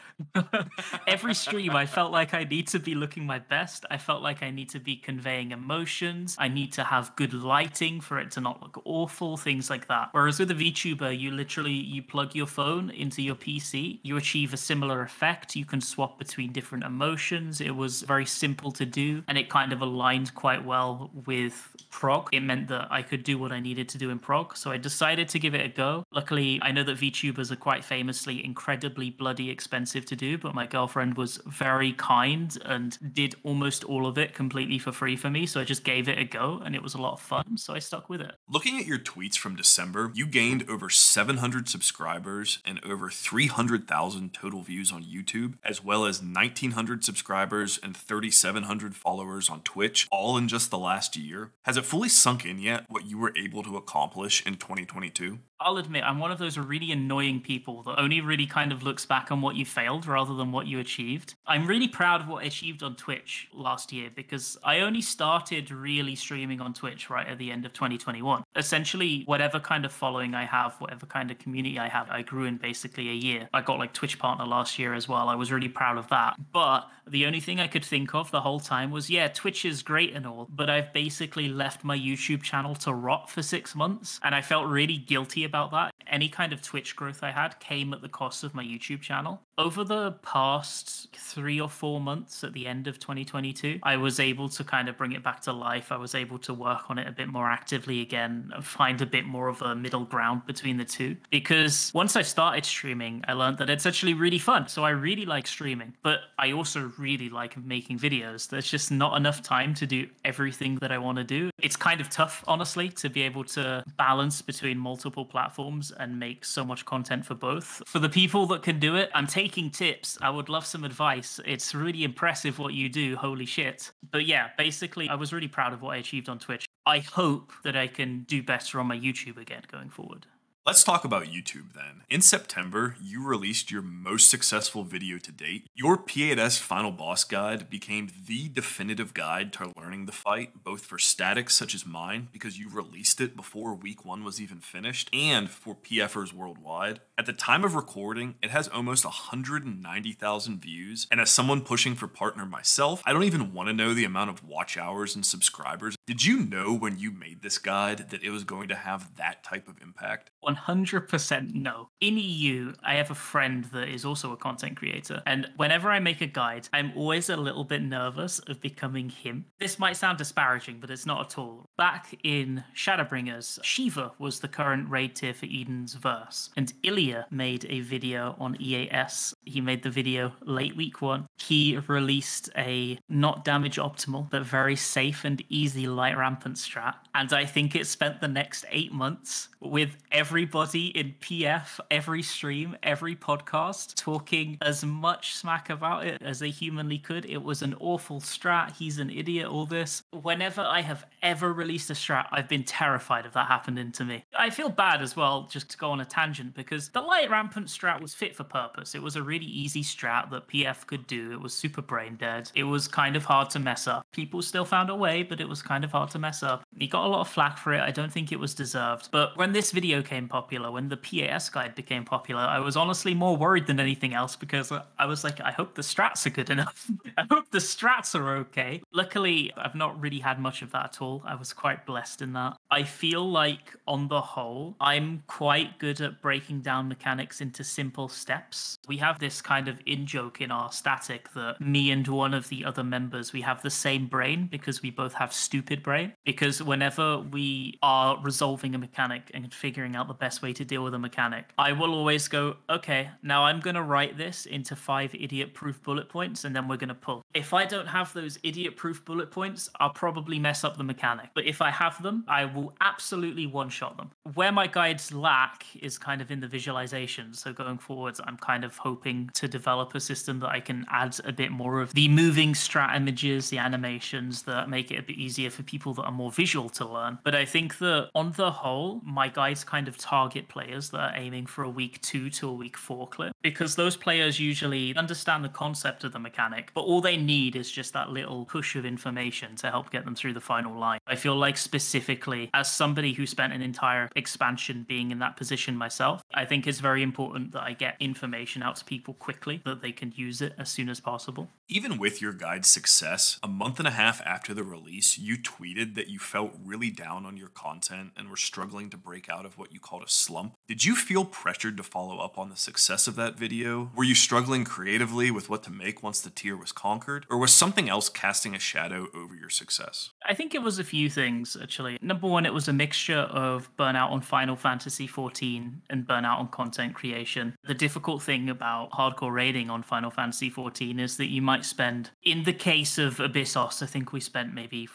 every stream, I felt like I need to be looking my best. I felt like I need to be conveying emotions. I need to have good lighting for it to not look awful, things like that. Whereas with a VTuber, you literally you plug your phone into your PC, you achieve a similar effect. You can swap between different emotions. It was very simple to do and it kind of aligned quite well with prog. It meant that I could do what I needed to do in prog. So I decided to give it a go. Luckily, I know that VTubers are quite famously incredibly bloody expensive to do, but my girlfriend was very kind and did almost all of it completely for free for me. So I just gave it a go and it was a lot of fun. So I stuck with it. Looking at your tweets from December, you gained over 700 subscribers and over 300,000 total views on YouTube, as well as 1,900 subscribers and 3,700 followers on Twitch, all in just the last year. Has it fully sunk in yet what you were able to accomplish in 2022? I'll admit, I'm one of those really annoying people that only really kind of looks back on what you failed rather than what you achieved. I'm really proud of what I achieved on Twitch last year because I only started really streaming on Twitch right at the end of 2021. Essentially, whatever kind of following I have, whatever kind of community I have, I grew in basically a year. I got like Twitch partner last year as well. I was really proud of that. But the only thing I could think of the whole time was, yeah, Twitch is great and all, but I've basically left my YouTube channel to rot for six months. And I felt really guilty about that. Any kind of Twitch growth I had came at the cost of my YouTube channel. Over the past three or four months at the end of 2022, I was able to kind of bring it back to life. I was able to work on it a bit more actively again, find a bit more of a middle ground between the two. Because once I started streaming, I learned that it's actually really fun. So I really like streaming, but I also really like making videos. There's just not enough time to do everything that I want to do. It's kind of tough, honestly, to be able to balance between multiple platforms and make so much content for both. For the people that can do it, I'm taking tips. I would love some advice. It's really impressive what you do. Holy shit. But yeah, basically, I was really proud of what I achieved on Twitch. I hope that I can do better on my YouTube again going forward. Let's talk about YouTube then. In September, you released your most successful video to date. Your P8S Final Boss Guide became the definitive guide to learning the fight, both for statics such as mine, because you released it before week one was even finished, and for PFers worldwide. At the time of recording, it has almost 190,000 views, and as someone pushing for partner myself, I don't even want to know the amount of watch hours and subscribers. Did you know when you made this guide that it was going to have that type of impact? 100% no. In EU, I have a friend that is also a content creator, and whenever I make a guide, I'm always a little bit nervous of becoming him. This might sound disparaging, but it's not at all. Back in Shadowbringers, Shiva was the current raid tier for Eden's Verse, and Ilya made a video on E8S. He made the video late week one. He released a not damage optimal, but very safe and easy light rampant strat, and I think it spent the next eight months with everybody in PF, every stream, every podcast, talking as much smack about it as they humanly could. It was an awful strat. He's an idiot, all this. Whenever I have ever released a strat, I've been terrified of that happening to me. I feel bad as well, just to go on a tangent, because the light rampant strat was fit for purpose. It was a really easy strat that PF could do. It was super brain dead. It was kind of hard to mess up. People still found a way, but it was kind of hard to mess up. He got a lot of flack for it. I don't think it was deserved. But when this video came popular, when the P8S guide became popular, I was honestly more worried than anything else because I was like, I hope the strats are good enough. I hope the strats are okay. Luckily, I've not really had much of that at all. I was quite blessed in that. I feel like, on the whole, I'm quite good at breaking down mechanics into simple steps. We have this kind of in joke in our static that me and one of the other members, we have the same brain because we both have stupid brain. Because whenever we are resolving a mechanic and figuring out the best way to deal with a mechanic, I will always go, okay, now I'm going to write this into five idiot proof bullet points and then we're going to pull. If I don't have those idiot proof bullet points, I'll probably mess up the mechanic. But if I have them, I will absolutely one shot them. Where my guides lack is kind of in the visualization. So going forwards, I'm kind of hoping to develop a system that I can add a bit more of the moving strat images, the animations that make it a bit easier for people that are more visual to learn. But I think that on the whole, my guides kind of target players that are aiming for a week two to a week four clip because those players usually understand the concept of the mechanic, but all they need is just that little push of information to help get them through the final line. I feel like specifically as somebody who spent an entire expansion being in that position myself, I think it's very important that I get information out to people quickly that they can use it as soon as possible. Even with your guide's success, a month and a half after the release, you tweeted that you felt really down on your content and were struggling to break out of what you called a slump. Did you feel pressured to follow up on the success of that video? Were you struggling creatively with what to make once the tier was conquered? Or was something else casting a shadow over your success? I think it was a few things, actually. Number one, it was a mixture of burnout on Final Fantasy XIV and burnout on content creation. The difficult thing about hardcore raiding on Final Fantasy XIV is that you might spend, in the case of Abyssos, I think we spent maybe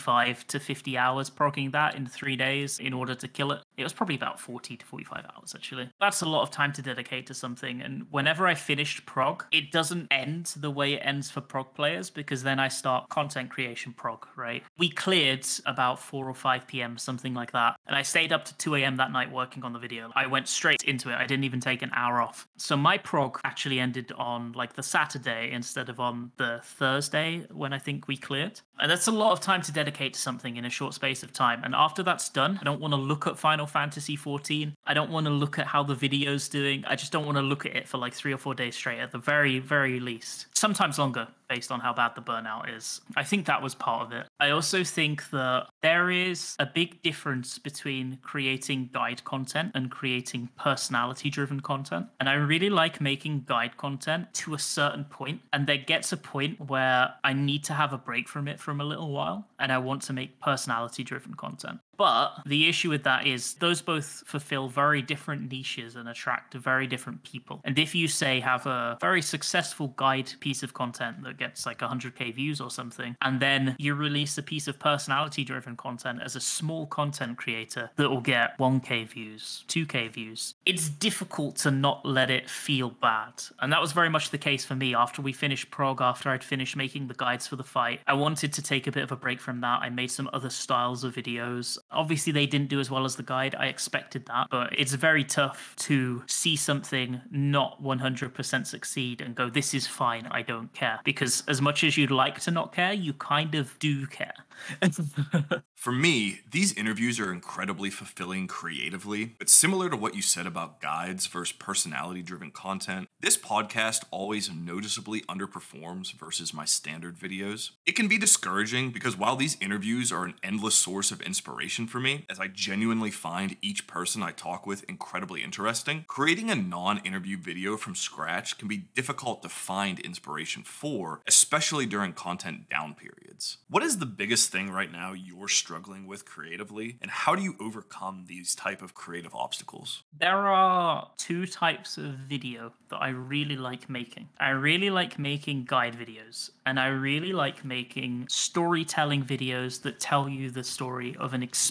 45 to 50 hours progging that in three days in order to kill it. It was probably about 40 to 45 hours, actually. That's a lot of time to dedicate to something. And whenever I finished prog, it doesn't end the way it ends for prog players because then I start content creation prog, right? We cleared about 4 or 5 p.m., something like that. And I stayed up to 2 a.m. that night working on the video. I went straight into it. I didn't even take an hour off. So my prog actually ended on like the Saturday instead of on the Thursday when I think we cleared. And that's a lot of time to dedicate to something in a short space of time. And after that's done, I don't want to look at Final Fantasy 14. I don't want to look at how the video's doing. I just don't want to look at it for like three or four days straight at the very, very least. Sometimes longer based on how bad the burnout is. I think that was part of it. I also think that there is a big difference between creating guide content and creating personality driven content. And I really like making guide content to a certain point. and there gets a point where I need to have a break from it from a little while and I want to make personality driven content. But the issue with that is those both fulfill very different niches and attract very different people. And if you say have a very successful guide piece of content that gets like 100k views or something, and then you release a piece of personality driven content as a small content creator that will get 1k views, 2k views, it's difficult to not let it feel bad. And that was very much the case for me after we finished prog, after I'd finished making the guides for the fight. I wanted to take a bit of a break from that. I made some other styles of videos. Obviously, they didn't do as well as the guide. I expected that, but it's very tough to see something not 100% succeed and go, this is fine, I don't care. Because as much as you'd like to not care, you kind of do care. For me, these interviews are incredibly fulfilling creatively, but similar to what you said about guides versus personality driven content, this podcast always noticeably underperforms versus my standard videos. It can be discouraging because while these interviews are an endless source of inspiration for me, as I genuinely find each person I talk with incredibly interesting, creating a non interview video from scratch can be difficult to find inspiration for, especially during content down periods. What is the biggest thing right now you're struggling with creatively and how do you overcome these type of creative obstacles? There are two types of video that i really like making. I really like making guide videos and i really like making storytelling videos that tell you the story of an experience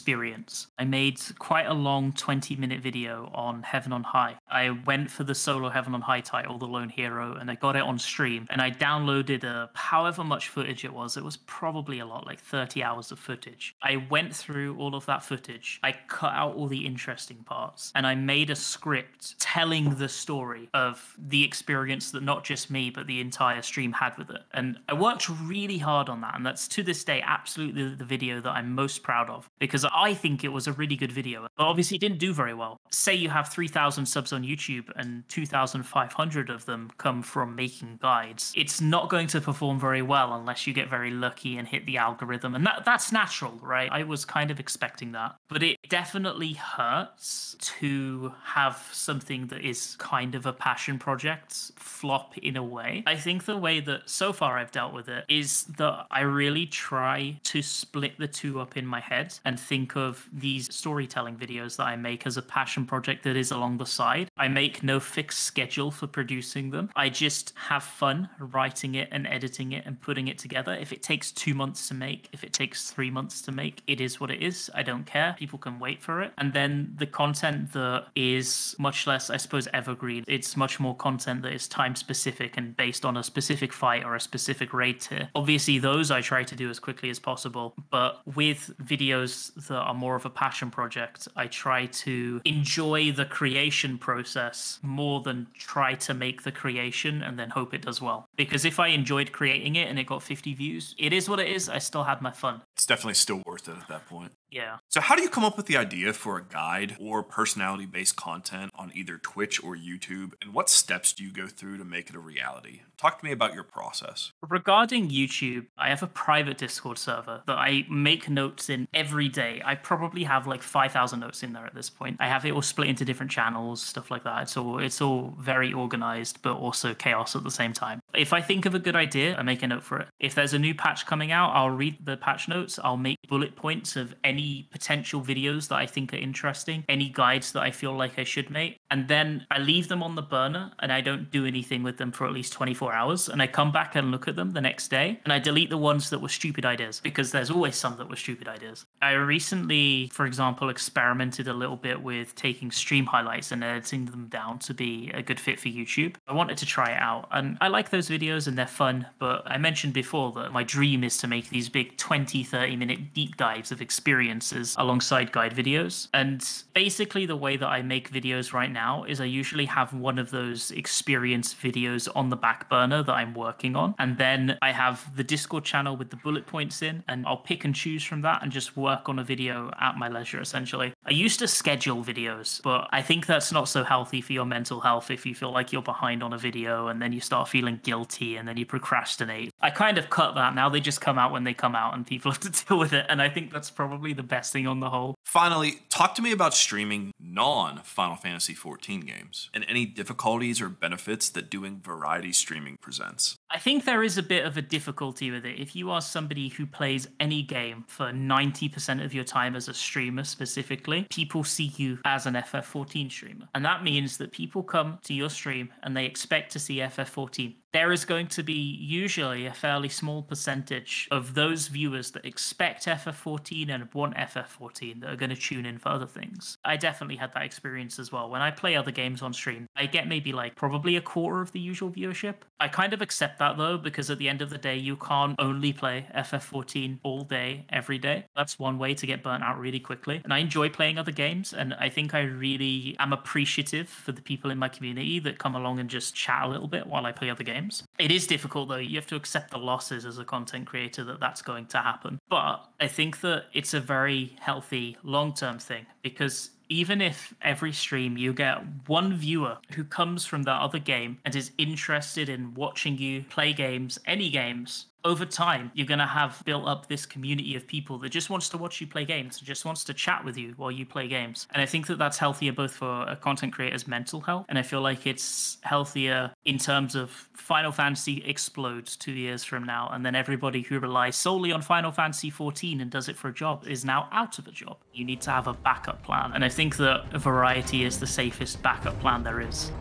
i made quite a long 20 minute video on heaven on high i went for the solo heaven on high title the lone hero and i got it on stream and i downloaded a however much footage it was it was probably a lot like 30 hours of footage. I went through all of that footage. I cut out all the interesting parts and I made a script telling the story of the experience that not just me, but the entire stream had with it. And I worked really hard on that. And that's to this day absolutely the video that I'm most proud of because I think it was a really good video. But obviously, it didn't do very well. Say you have 3,000 subs on YouTube and 2,500 of them come from making guides. It's not going to perform very well unless you get very lucky and hit the algorithm. And that, that's natural, right? I was kind of expecting that. But it definitely hurts to have something that is kind of a passion project flop in a way. I think the way that so far I've dealt with it is that I really try to split the two up in my head and think of these storytelling videos that I make as a passion project that is along the side. I make no fixed schedule for producing them. I just have fun writing it and editing it and putting it together. If it takes two months to make, if it takes three months to make, it is what it is. I don't care. People can wait for it. And then the content that is much less, I suppose, evergreen, it's much more content that is time specific and based on a specific fight or a specific raid tier. Obviously, those I try to do as quickly as possible. But with videos that are more of a passion project, I try to enjoy the creation process more than try to make the creation and then hope it does well. Because if I enjoyed creating it and it got 50 views, it is what it is. I still had my fun. It's definitely still worth it at that point. Yeah. So, how do you come up with the idea for a guide or personality based content on either Twitch or YouTube? And what steps do you go through to make it a reality? Talk to me about your process. Regarding YouTube, I have a private Discord server that I make notes in every day. I probably have like 5,000 notes in there at this point. I have it all split into different channels, stuff like that. It's all it's all very organized, but also chaos at the same time. If I think of a good idea, I make a note for it. If there's a new patch coming out, I'll read the patch notes. I'll make bullet points of any potential videos that I think are interesting, any guides that I feel like I should make, and then I leave them on the burner and I don't do anything with them for at least 24 hours. And I come back and look at them the next day and I delete the ones that were stupid ideas because there's always some that were stupid ideas. I recently, for example, experimented a little bit with taking stream highlights and editing them down to be a good fit for YouTube. I wanted to try it out and I like those videos and they're fun, but I mentioned before that my dream is to make these big 20, 30 minute deep dives of experiences alongside guide videos. And basically, the way that I make videos right now is I usually have one of those experience videos on the back burner that I'm working on. And then I have the Discord channel with the bullet points in, and I'll pick and choose from that and just work on a video at my leisure, essentially. I used to schedule videos, but I think that's not so healthy for your mental health if you feel like you're behind on a video and then you start feeling guilty and then you procrastinate. I kind of cut that now. They just come out when they come out and people have to deal with it. And I think that's probably the best thing on the whole. Finally, talk to me about streaming non Final Fantasy XIV games and any difficulties or benefits that doing variety streaming presents. I think there is a bit of a difficulty with it. If you are somebody who plays any game for 90% of your time as a streamer specifically, people see you as an FF14 streamer. And that means that people come to your stream and they expect to see FF14 there is going to be usually a fairly small percentage of those viewers that expect FF14 and want FF14 that are going to tune in for other things. I definitely had that experience as well. When I play other games on stream, I get maybe like probably a quarter of the usual viewership. I kind of accept that though, because at the end of the day, you can't only play FF14 all day, every day. That's one way to get burnt out really quickly. And I enjoy playing other games, and I think I really am appreciative for the people in my community that come along and just chat a little bit while I play other games games. It is difficult though. You have to accept the losses as a content creator that that's going to happen. But I think that it's a very healthy long term thing because even if every stream you get one viewer who comes from that other game and is interested in watching you play games, any games, over time, you're going to have built up this community of people that just wants to watch you play games, just wants to chat with you while you play games. And I think that that's healthier both for a content creator's mental health, and I feel like it's healthier in terms of Final Fantasy explodes two years from now, and then everybody who relies solely on Final Fantasy 14 and does it for a job is now out of a job. You need to have a backup plan, and I think that variety is the safest backup plan there is.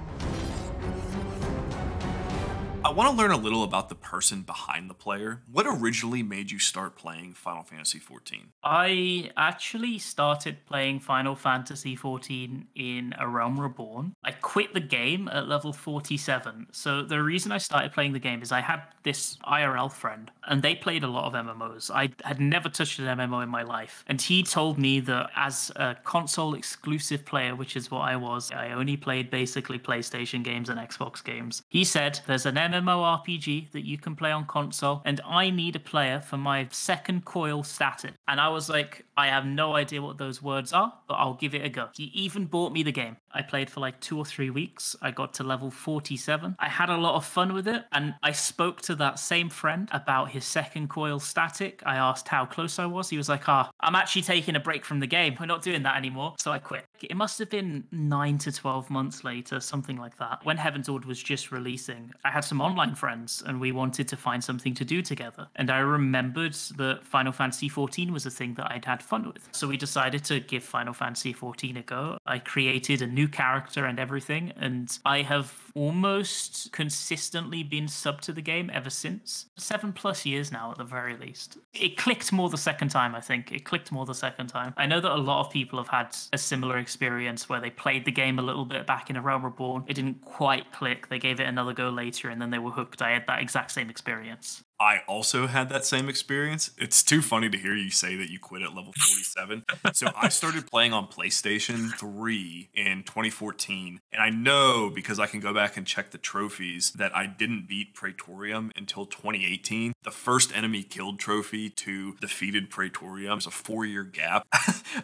I want to learn a little about the person behind the player. What originally made you start playing Final Fantasy XIV? I actually started playing Final Fantasy XIV in A Realm Reborn. I quit the game at level 47. So the reason I started playing the game is I had this IRL friend and they played a lot of MMOs. I had never touched an MMO in my life. And he told me that as a console exclusive player, which is what I was, I only played basically PlayStation games and Xbox games. He said there's an MMO MMORPG that you can play on console, and I need a player for my second coil static. And I was like, I have no idea what those words are, but I'll give it a go. He even bought me the game. I played for like two or three weeks. I got to level 47. I had a lot of fun with it, and I spoke to that same friend about his second coil static. I asked how close I was. He was like, Ah, I'm actually taking a break from the game. We're not doing that anymore. So I quit. It must have been nine to 12 months later, something like that. When Heavensward was just releasing, I had some online friends and we wanted to find something to do together. And I remembered that Final Fantasy XIV was a thing that I'd had fun with. So we decided to give Final Fantasy XIV a go. I created a new character and everything, and I have almost consistently been sub to the game ever since. Seven plus years now, at the very least. It clicked more the second time, I think. It clicked more the second time. I know that a lot of people have had a similar experience where they played the game a little bit back in A Realm Reborn. It didn't quite click. They gave it another go later, and then they were hooked. I had that exact same experience. I also had that same experience. It's too funny to hear you say that you quit at level 47. so I started playing on PlayStation 3 in 2014. And I know because I can go back and check the trophies that I didn't beat Praetorium until 2018. The first enemy killed trophy to defeated Praetorium was a four year gap.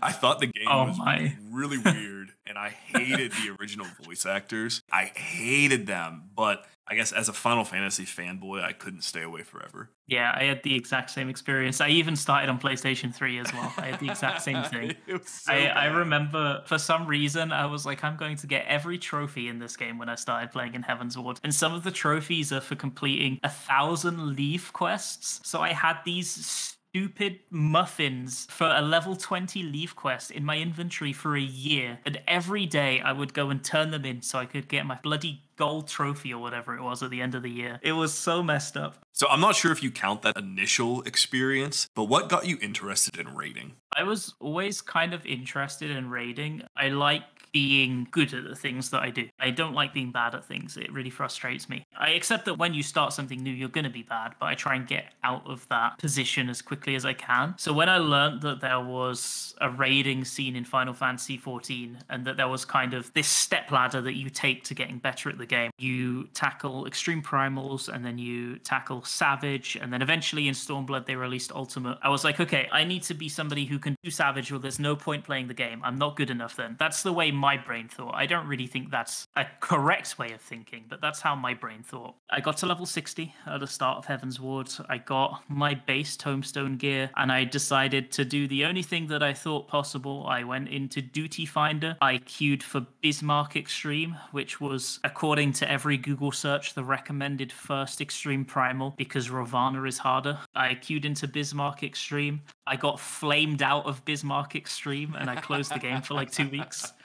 I thought the game Oh was my. really weird and I hated the original voice actors. I hated them, but I guess as a Final Fantasy fanboy, I couldn't stay away forever. Yeah, I had the exact same experience. I even started on PlayStation 3 as well. I had the exact same thing. So I, I remember for some reason I was like, I'm going to get every trophy in this game when I started playing in Heavensward. And some of the trophies are for completing a thousand leve quests. So I had these stupid muffins for a level 20 leve quest in my inventory for a year. And every day I would go and turn them in so I could get my bloody gold trophy or whatever it was at the end of the year. It was so messed up. So I'm not sure if you count that initial experience, but what got you interested in raiding? I was always kind of interested in raiding. I like being good at the things that I do. I don't like being bad at things. It really frustrates me. I accept that when you start something new, you're going to be bad, but I try and get out of that position as quickly as I can. So when I learned that there was a raiding scene in Final Fantasy XIV and that there was kind of this step ladder that you take to getting better at the game, you tackle extreme primals and then you tackle savage and then eventually in Stormblood they released ultimate. I was like, okay, I need to be somebody who can do savage or there's no point playing the game. I'm not good enough then. That's the way my brain thought. I don't really think that's a correct way of thinking, but that's how my brain thought. I got to level 60 at the start of Heavensward. I got my base tomestone gear and I decided to do the only thing that I thought possible. I went into Duty Finder. I queued for Bismarck Extreme, which was, according to every Google search, the recommended first Extreme Primal because Ravana is harder. I queued into Bismarck Extreme. I got flamed out of Bismarck Extreme and I closed the game for like two weeks.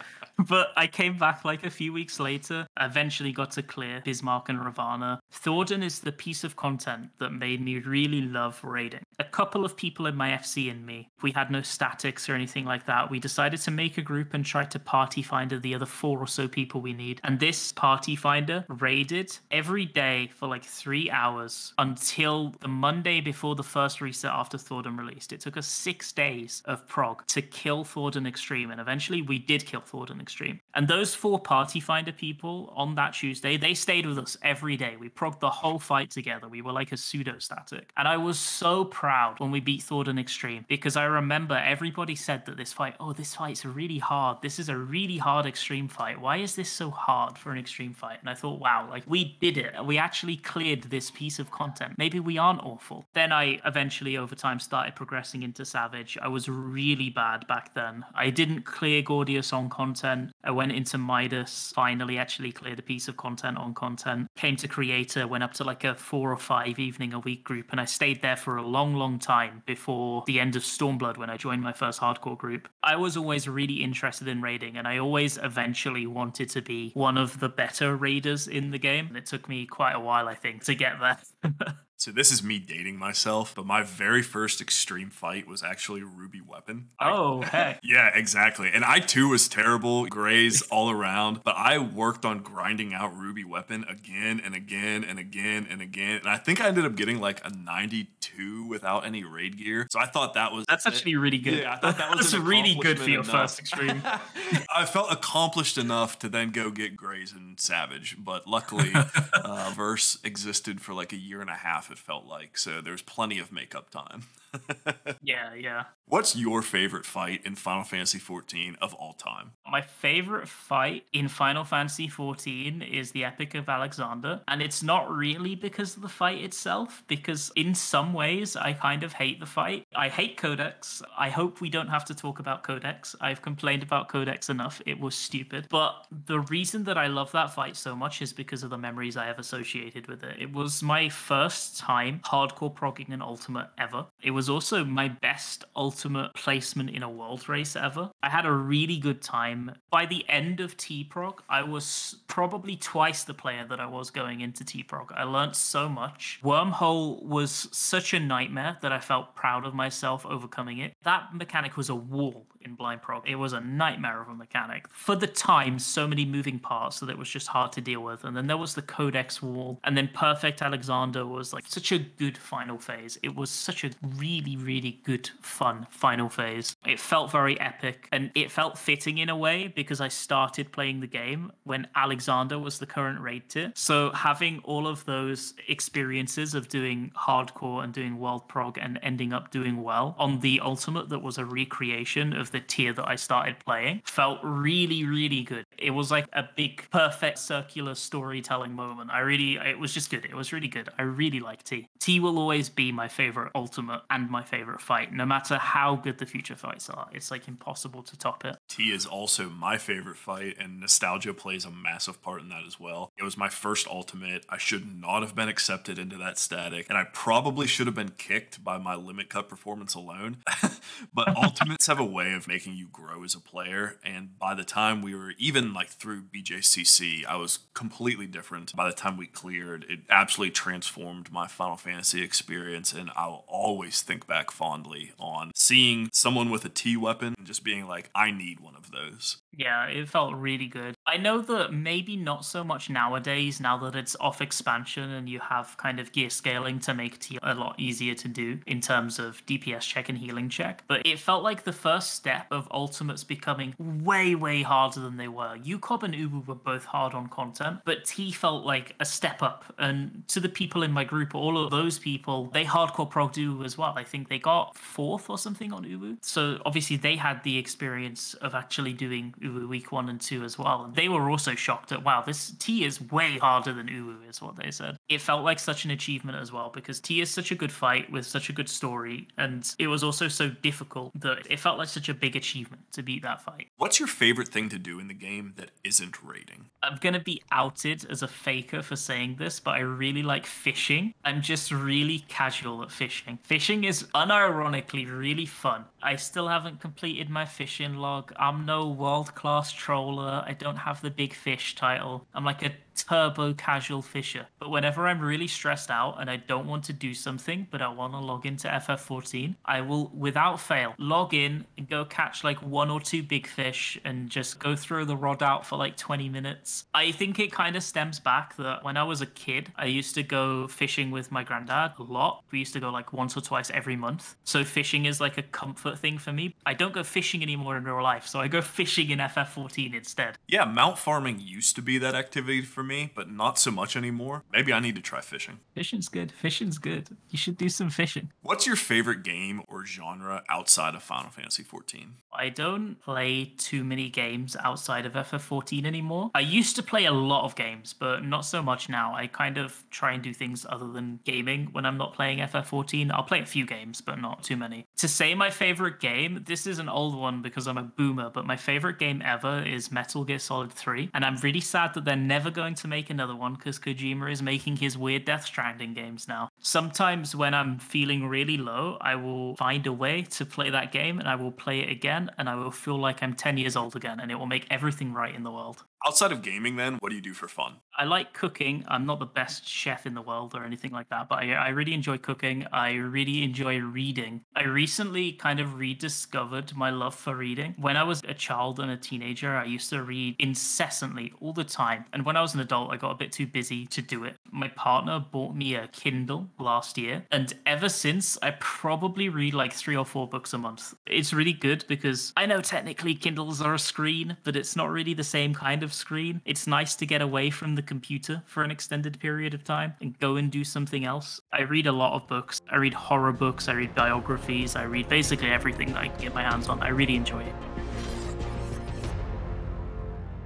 But I came back like a few weeks later, eventually got to clear Bismarck and Ravana. Thordan is the piece of content that made me really love raiding. A couple of people in my FC and me, we had no statics or anything like that. We decided to make a group and try to party finder the other four or so people we need. And this party finder raided every day for like three hours until the Monday before the first reset after Thordan released. It took us six days of prog to kill Thordan Extreme, and eventually we did kill Thordan Extreme. And those four party finder people on that Tuesday, they stayed with us every day. We progged the whole fight together. We were like a pseudo static. And I was so proud when we beat Thordan Extreme because I remember everybody said that this fight, oh, this fight's really hard. This is a really hard extreme fight. Why is this so hard for an extreme fight? And I thought, wow, like we did it. We actually cleared this piece of content. Maybe we aren't awful. Then I eventually, over time, started progressing into Savage. I was really bad back then. I didn't clear Gordias on content. I went into Midas, finally actually cleared a piece of content on content. Came to Creator, went up to like a four or five evening a week group, and I stayed there for a long, long time before the end of Stormblood when I joined my first hardcore group. I was always really interested in raiding, and I always eventually wanted to be one of the better raiders in the game. It took me quite a while, I think, to get there. So this is me dating myself, but my very first extreme fight was actually Ruby Weapon. I- oh, heck. Yeah, exactly. And I too was terrible, grays all around, but I worked on grinding out Ruby Weapon again and again and again and again. And I think I ended up getting like a 92 without any raid gear. So I thought that was That's actually really good. Yeah, I thought that was an really good for your first extreme. I felt accomplished enough to then go get Grays and Savage, but luckily, uh, Verse existed for like a year and a half. It felt like so. There's plenty of makeup time. yeah, yeah. What's your favorite fight in Final Fantasy XIV of all time? My favorite fight in Final Fantasy XIV is the Epic of Alexander. And it's not really because of the fight itself, because in some ways I kind of hate the fight. I hate Codex. I hope we don't have to talk about Codex. I've complained about Codex enough. It was stupid. But the reason that I love that fight so much is because of the memories I have associated with it. It was my first time hardcore progging an ultimate ever. It was also my best ultimate placement in a world race ever. I had a really good time. By the end of TEA-Prog, I was probably twice the player that I was going into TEA-Prog. I learned so much. Wormhole was such a nightmare that I felt proud of myself overcoming it. That mechanic was a wall in Blind Prog. It was a nightmare of a mechanic. For the time, so many moving parts that it was just hard to deal with. And then there was the Codex wall. And then Perfect Alexander was like such a good final phase. It was such a really, really good, fun final phase. It felt very epic and it felt fitting in a way because I started playing the game when Alexander was the current raid tier. So having all of those experiences of doing hardcore and doing world prog and ending up doing well on the ultimate that was a recreation of the tier that I started playing felt really, really good. It was like a big, perfect circular storytelling moment. I really, it was just good. It was really good. I really like TEA. TEA will always be my favorite ultimate and my favorite fight, no matter how good the future fights are. It's like impossible to top it. TEA is also my favorite fight, and nostalgia plays a massive part in that as well. It was my first ultimate. I should not have been accepted into that static, and I probably should have been kicked by my limit cut performance alone. but ultimates have a way of making you grow as a player, and by the time we were even like through BJCC, I was completely different. By the time we cleared, it absolutely transformed my Final Fantasy experience, and I'll always think back fondly on seeing someone with a TEA weapon and just being like, I need one of those. Yeah, it felt really good. I know that maybe not so much nowadays, now that it's off expansion and you have kind of gear scaling to make TEA a lot easier to do in terms of DPS check and healing check. But it felt like the first step of ultimates becoming way, way harder than they were. UCOB and Ubu were both hard on content, but TEA felt like a step up. And to the people in my group, all of those people, they hardcore progged Ubu as well. I think they got fourth or something on Ubu. So obviously they had the experience of actually doing Ubu week one and two as well. And they were also shocked at, wow, this TEA is way harder than Ubu, is what they said. It felt like such an achievement as well because TEA is such a good fight with such a good story. And it was also so difficult that it felt like such a big achievement to beat that fight. What's your favorite thing to do in the game that isn't raiding? I'm to be outed as a faker for saying this, but I really like fishing. I'm just really casual at fishing. Fishing is unironically really fun. I still haven't completed my fishing log. I'm no world class troller. I don't have the big fish title. I'm like a turbo casual fisher. But whenever I'm really stressed out and I don't want to do something, but I want to log into FF14, I will, without fail, log in and go catch like one or two big fish and just go throw the rod out for like 20 minutes. I think it kind of stems back that when I was a kid, I used to go fishing with my granddad a lot. We used to go like once or twice every month. So fishing is like a comfort thing for me. I don't go fishing anymore in real life, so I go fishing in FF14 instead. Yeah, mount farming used to be that activity for me, but not so much anymore. Maybe I need to try fishing. Fishing's good. Fishing's good. You should do some fishing. What's your favorite game or genre outside of Final Fantasy XIV? I don't play too many games outside of FF14 anymore. I used to play a lot of games, but not so much now. I kind of try and do things other than gaming when I'm not playing FF14. I'll play a few games, but not too many. To say my favorite game, this is an old one because I'm a boomer, but my favorite game ever is Metal Gear Solid 3. And I'm really sad that they're never going to make another one because Kojima is making his weird Death Stranding games now. Sometimes when I'm feeling really low, I will find a way to play that game and I will play it again and I will feel like I'm 10 years old again and it will make everything right in the world. Outside of gaming, then, what do you do for fun? I like cooking. I'm not the best chef in the world or anything like that, but I, I really enjoy cooking. I really enjoy reading. I recently kind of rediscovered my love for reading. When I was a child and a teenager, I used to read incessantly all the time. And when I was an adult, I got a bit too busy to do it. My partner bought me a Kindle last year, and ever since, I probably read like three or four books a month. It's really good because I know technically Kindles are a screen, but it's not really the same kind of screen. It's nice to get away from the computer for an extended period of time and go and do something else. I read a lot of books. I read horror books, I read biographies, I read basically everything that I can get my hands on. I really enjoy it.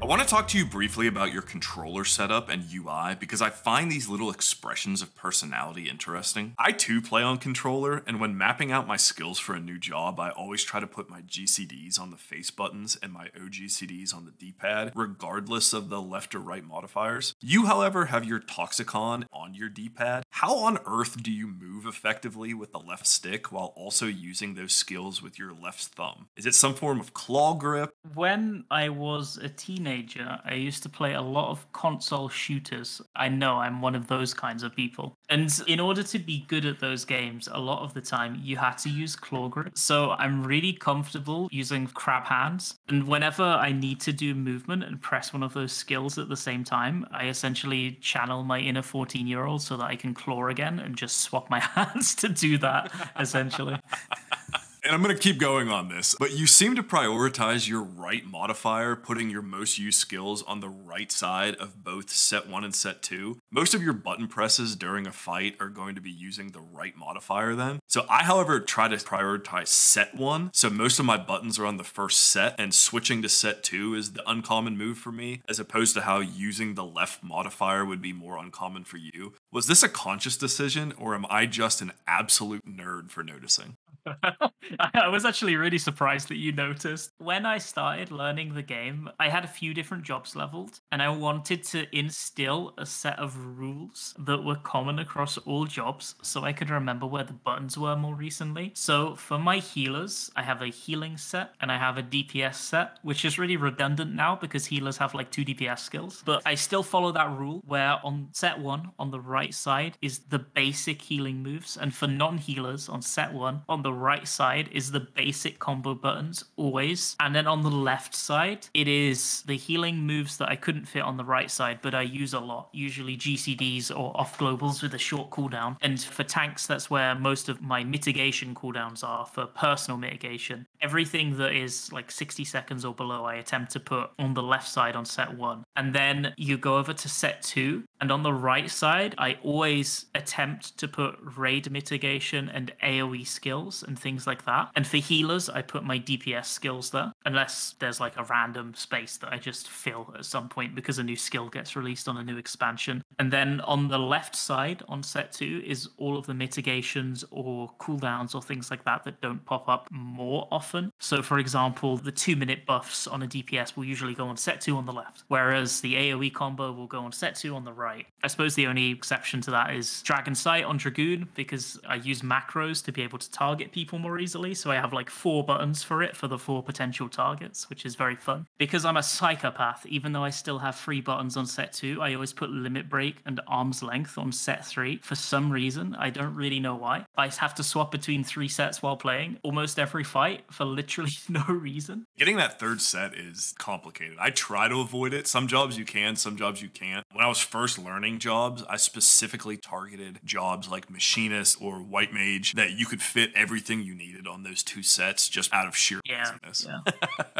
I want to talk to you briefly about your controller setup and UI because I find these little expressions of personality interesting. I too play on controller, and when mapping out my skills for a new job, I always try to put my GCDs on the face buttons and my OGCDs on the D pad, regardless of the left or right modifiers. You, however, have your Toxikon on your D pad. How on earth do you move effectively with the left stick while also using those skills with your left thumb? Is it some form of claw grip? When I was a teenager, teenager, I used to play a lot of console shooters. I know I'm one of those kinds of people. And in order to be good at those games, a lot of the time you had to use claw grip. So I'm really comfortable using crab hands. And whenever I need to do movement and press one of those skills at the same time, I essentially channel my inner 14 year old so that I can claw again and just swap my hands to do that, essentially. And I'm going to keep going on this, but you seem to prioritize your right modifier, putting your most used skills on the right side of both set one and set two. Most of your button presses during a fight are going to be using the right modifier then. So I, however, try to prioritize set one. So most of my buttons are on the first set, and switching to set two is the uncommon move for me, as opposed to how using the left modifier would be more uncommon for you. Was this a conscious decision, or am I just an absolute nerd for noticing? I was actually really surprised that you noticed. When I started learning the game, I had a few different jobs leveled, and I wanted to instill a set of rules that were common across all jobs so I could remember where the buttons were more recently. So for my healers, I have a healing set and I have a DPS set, which is really redundant now because healers have like two DPS skills. But I still follow that rule where on set one, on the right side, is the basic healing moves, and for non healers on set one, on the right side is the basic combo buttons always. And then on the left side, it is the healing moves that I couldn't fit on the right side, but I use a lot, usually GCDs or off globals with a short cooldown. And for tanks, that's where most of my mitigation cooldowns are for personal mitigation. Everything that is like 60 seconds or below, I attempt to put on the left side on set one. And then you go over to set two. And on the right side, I always attempt to put raid mitigation and AoE skills and things like that. And for healers, I put my DPS skills there, unless there's like a random space that I just fill at some point because a new skill gets released on a new expansion. And then on the left side on set two is all of the mitigations or cooldowns or things like that that don't pop up more often. So, for example, the two minute buffs on a DPS will usually go on set two on the left, whereas the AoE combo will go on set two on the right. I suppose the only exception to that is Dragon Sight on Dragoon because I use macros to be able to target people more easily. So I have like four buttons for it for the four potential targets, which is very fun. Because I'm a psychopath, even though I still have three buttons on set two, I always put limit break and arm's length on set three for some reason. I don't really know why. I have to swap between three sets while playing almost every fight for literally no reason. Getting that third set is complicated. I try to avoid it. Some jobs you can, some jobs you can't. When I was first learning jobs, I specifically targeted jobs like machinist or white mage that you could fit everything you needed on those two sets just out of sheer Yeah, yeah.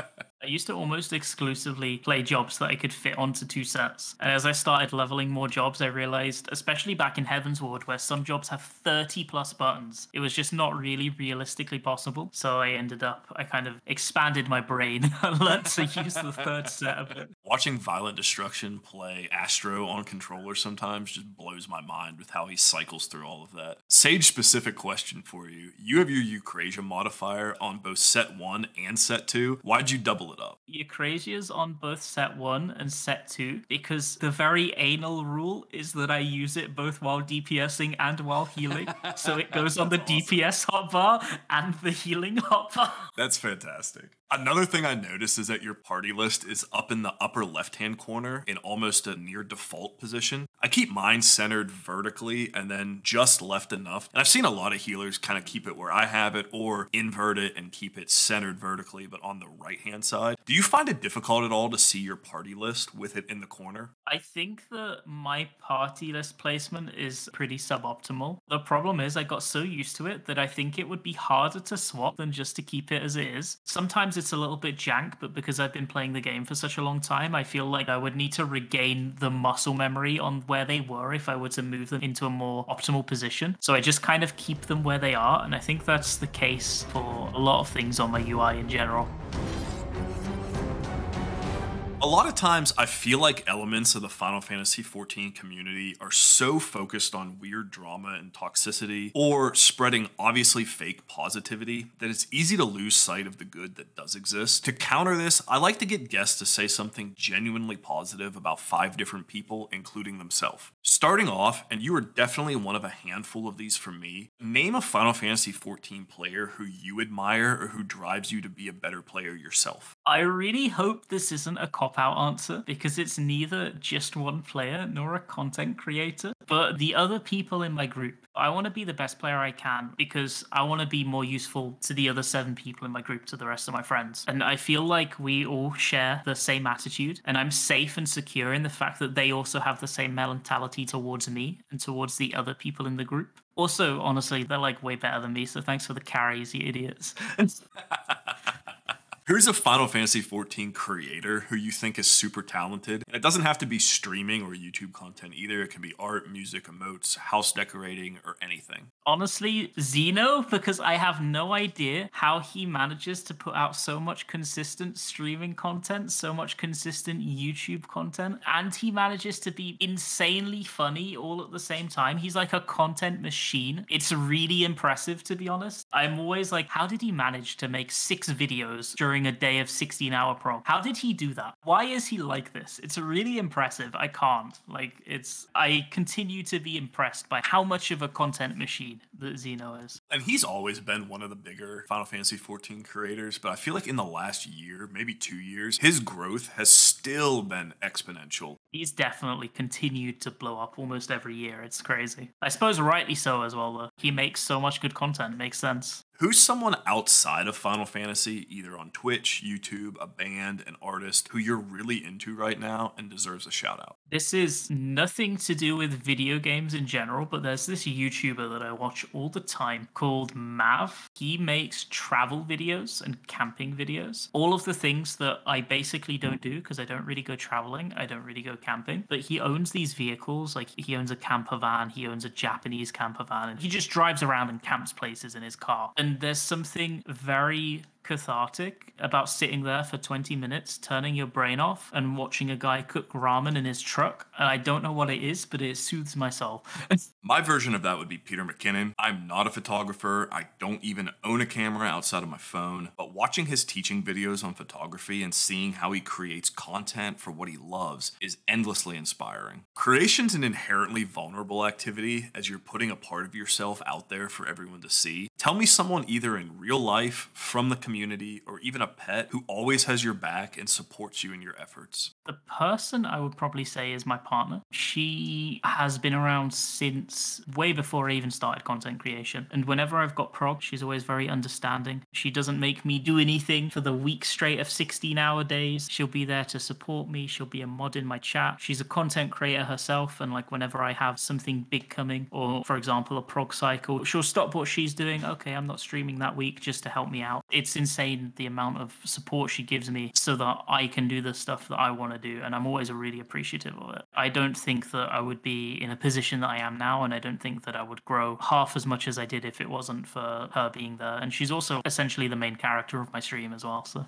I used to almost exclusively play jobs that I could fit onto two sets. And as I started leveling more jobs, I realized, especially back in Heavensward, where some jobs have 30 plus buttons, it was just not really realistically possible. So I ended up, I kind of expanded my brain and learned to use the third set of it. Watching Violent Destruction play Astro on controller sometimes just blows my mind with how he cycles through all of that. Sage specific question for you. You have your Eucrasia modifier on both set one and set two. Why'd you double it up? Eucrasia's on both set one and set two because the very anal rule is that I use it both while DPSing and while healing. so it goes on the DPS hotbar and the healing hotbar. That's fantastic. Another thing I noticed is that your party list is up in the upper left hand corner in almost a near default position. I keep mine centered vertically and then just left enough. And I've seen a lot of healers kind of keep it where I have it or invert it and keep it centered vertically, but on the right hand side. Do you find it difficult at all to see your party list with it in the corner? I think that my party list placement is pretty suboptimal. The problem is I got so used to it that I think it would be harder to swap than just to keep it as it is. Sometimes it's a little bit jank, but because I've been playing the game for such a long time, I feel like I would need to regain the muscle memory on where they were if I were to move them into a more optimal position. So I just kind of keep them where they are, and I think that's the case for a lot of things on my UI in general. A lot of times, I feel like elements of the Final Fantasy XIV community are so focused on weird drama and toxicity, or spreading obviously fake positivity, that it's easy to lose sight of the good that does exist. To counter this, I like to get guests to say something genuinely positive about five different people, including themselves. Starting off, and you are definitely one of a handful of these for me, name a Final Fantasy XIV player who you admire or who drives you to be a better player yourself. I really hope this isn't a cop cop out answer because it's neither just one player nor a content creator, but the other people in my group. I want to be the best player I can because I want to be more useful to the other seven people in my group, to the rest of my friends. And I feel like we all share the same attitude, and I'm safe and secure in the fact that they also have the same mentality towards me and towards the other people in the group. Also, honestly, they're like way better than me, so thanks for the carries, you idiots. Who's a Final Fantasy XIV creator who you think is super talented? And it doesn't have to be streaming or YouTube content either. It can be art, music, emotes, house decorating, or anything. Honestly, Xeno, because I have no idea how he manages to put out so much consistent streaming content, so much consistent YouTube content, and he manages to be insanely funny all at the same time. He's like a content machine. It's really impressive, to be honest. I'm always like, how did he manage to make six videos during during a day of 16 hour prog. How did he do that? Why is he like this? It's really impressive. I can't. Like, it's, I continue to be impressed by how much of a content machine that Xeno is. And he's always been one of the bigger Final Fantasy 14 creators, but I feel like in the last year, maybe two years, his growth has still been exponential. He's definitely continued to blow up almost every year. It's crazy. I suppose rightly so as well, though. He makes so much good content. It makes sense. Who's someone outside of Final Fantasy, either on Twitch, YouTube, a band, an artist, who you're really into right now and deserves a shout out? This is nothing to do with video games in general, but there's this YouTuber that I watch all the time called Mav. He makes travel videos and camping videos. All of the things that I basically don't do because I don't really go traveling, I don't really go camping. But he owns these vehicles, like he owns a camper van, he owns a Japanese camper van, and he just drives around and camps places in his car. And there's something very cathartic about sitting there for 20 minutes, turning your brain off, and watching a guy cook ramen in his truck. And I don't know what it is, but it soothes my soul. my version of that would be Peter McKinnon. I'm not a photographer. I don't even own a camera outside of my phone. But watching his teaching videos on photography and seeing how he creates content for what he loves is endlessly inspiring. Creation's an inherently vulnerable activity as you're putting a part of yourself out there for everyone to see. Tell me someone either in real life, from the community, community, or even a pet who always has your back and supports you in your efforts? The person I would probably say is my partner. She has been around since way before I even started content creation. And whenever I've got prog, she's always very understanding. She doesn't make me do anything for the week straight of 16 hour days. She'll be there to support me. She'll be a mod in my chat. She's a content creator herself. And like whenever I have something big coming, or for example, a prog cycle, she'll stop what she's doing. Okay, I'm not streaming that week just to help me out. It's insane the amount of support she gives me so that I can do the stuff that I want to do. And I'm always really appreciative of it. I don't think that I would be in a position that I am now. And I don't think that I would grow half as much as I did if it wasn't for her being there. And she's also essentially the main character of my stream as well. So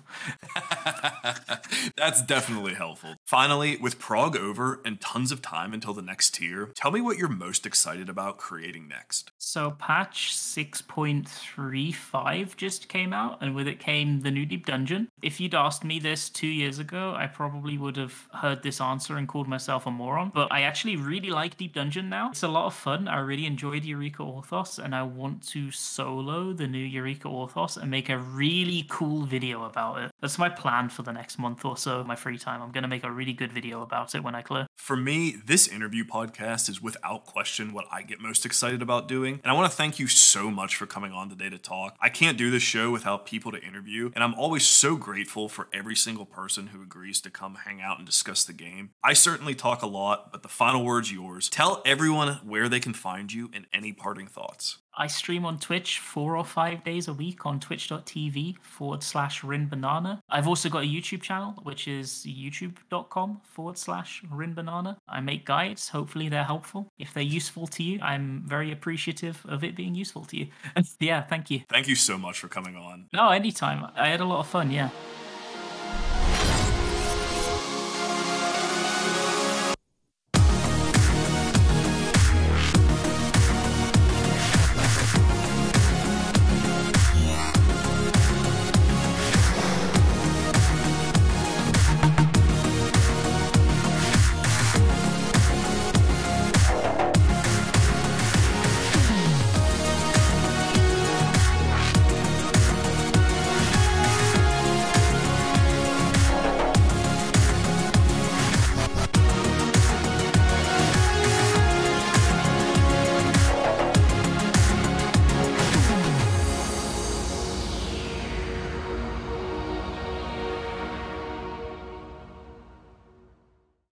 that's definitely helpful. Finally, with Prog over and tons of time until the next tier, tell me what you're most excited about creating next. So, patch 6.35 just came out, and with it came the new Deep Dungeon. If you'd asked me this two years ago, I probably would have heard this answer and called myself a moron. But I actually really like Deep Dungeon now. It's a lot of fun. I really enjoyed Eureka Orthos, and I want to solo the new Eureka Orthos and make a really cool video about it. That's my plan for the next month or so, my free time. I'm to make a really good video about it when I clear. For me, this interview podcast is without question what I get most excited about doing. And I want to thank you so much for coming on today to talk. I can't do this show without people to interview, and I'm always so grateful for every single person who agrees to come hang out and discuss the game. I certainly talk a lot, but the final word's yours. Tell everyone where they can find you and any parting thoughts. I stream on Twitch four or five days a week on twitch.tv forward slash rinbanana. I've also got a YouTube channel, which is youtube.com forward slash rinbanana. I make guides. Hopefully they're helpful. If they're useful to you, I'm very appreciative of it being useful to you. yeah, thank you. Thank you so much for coming on. No, anytime. I had a lot of fun. Yeah.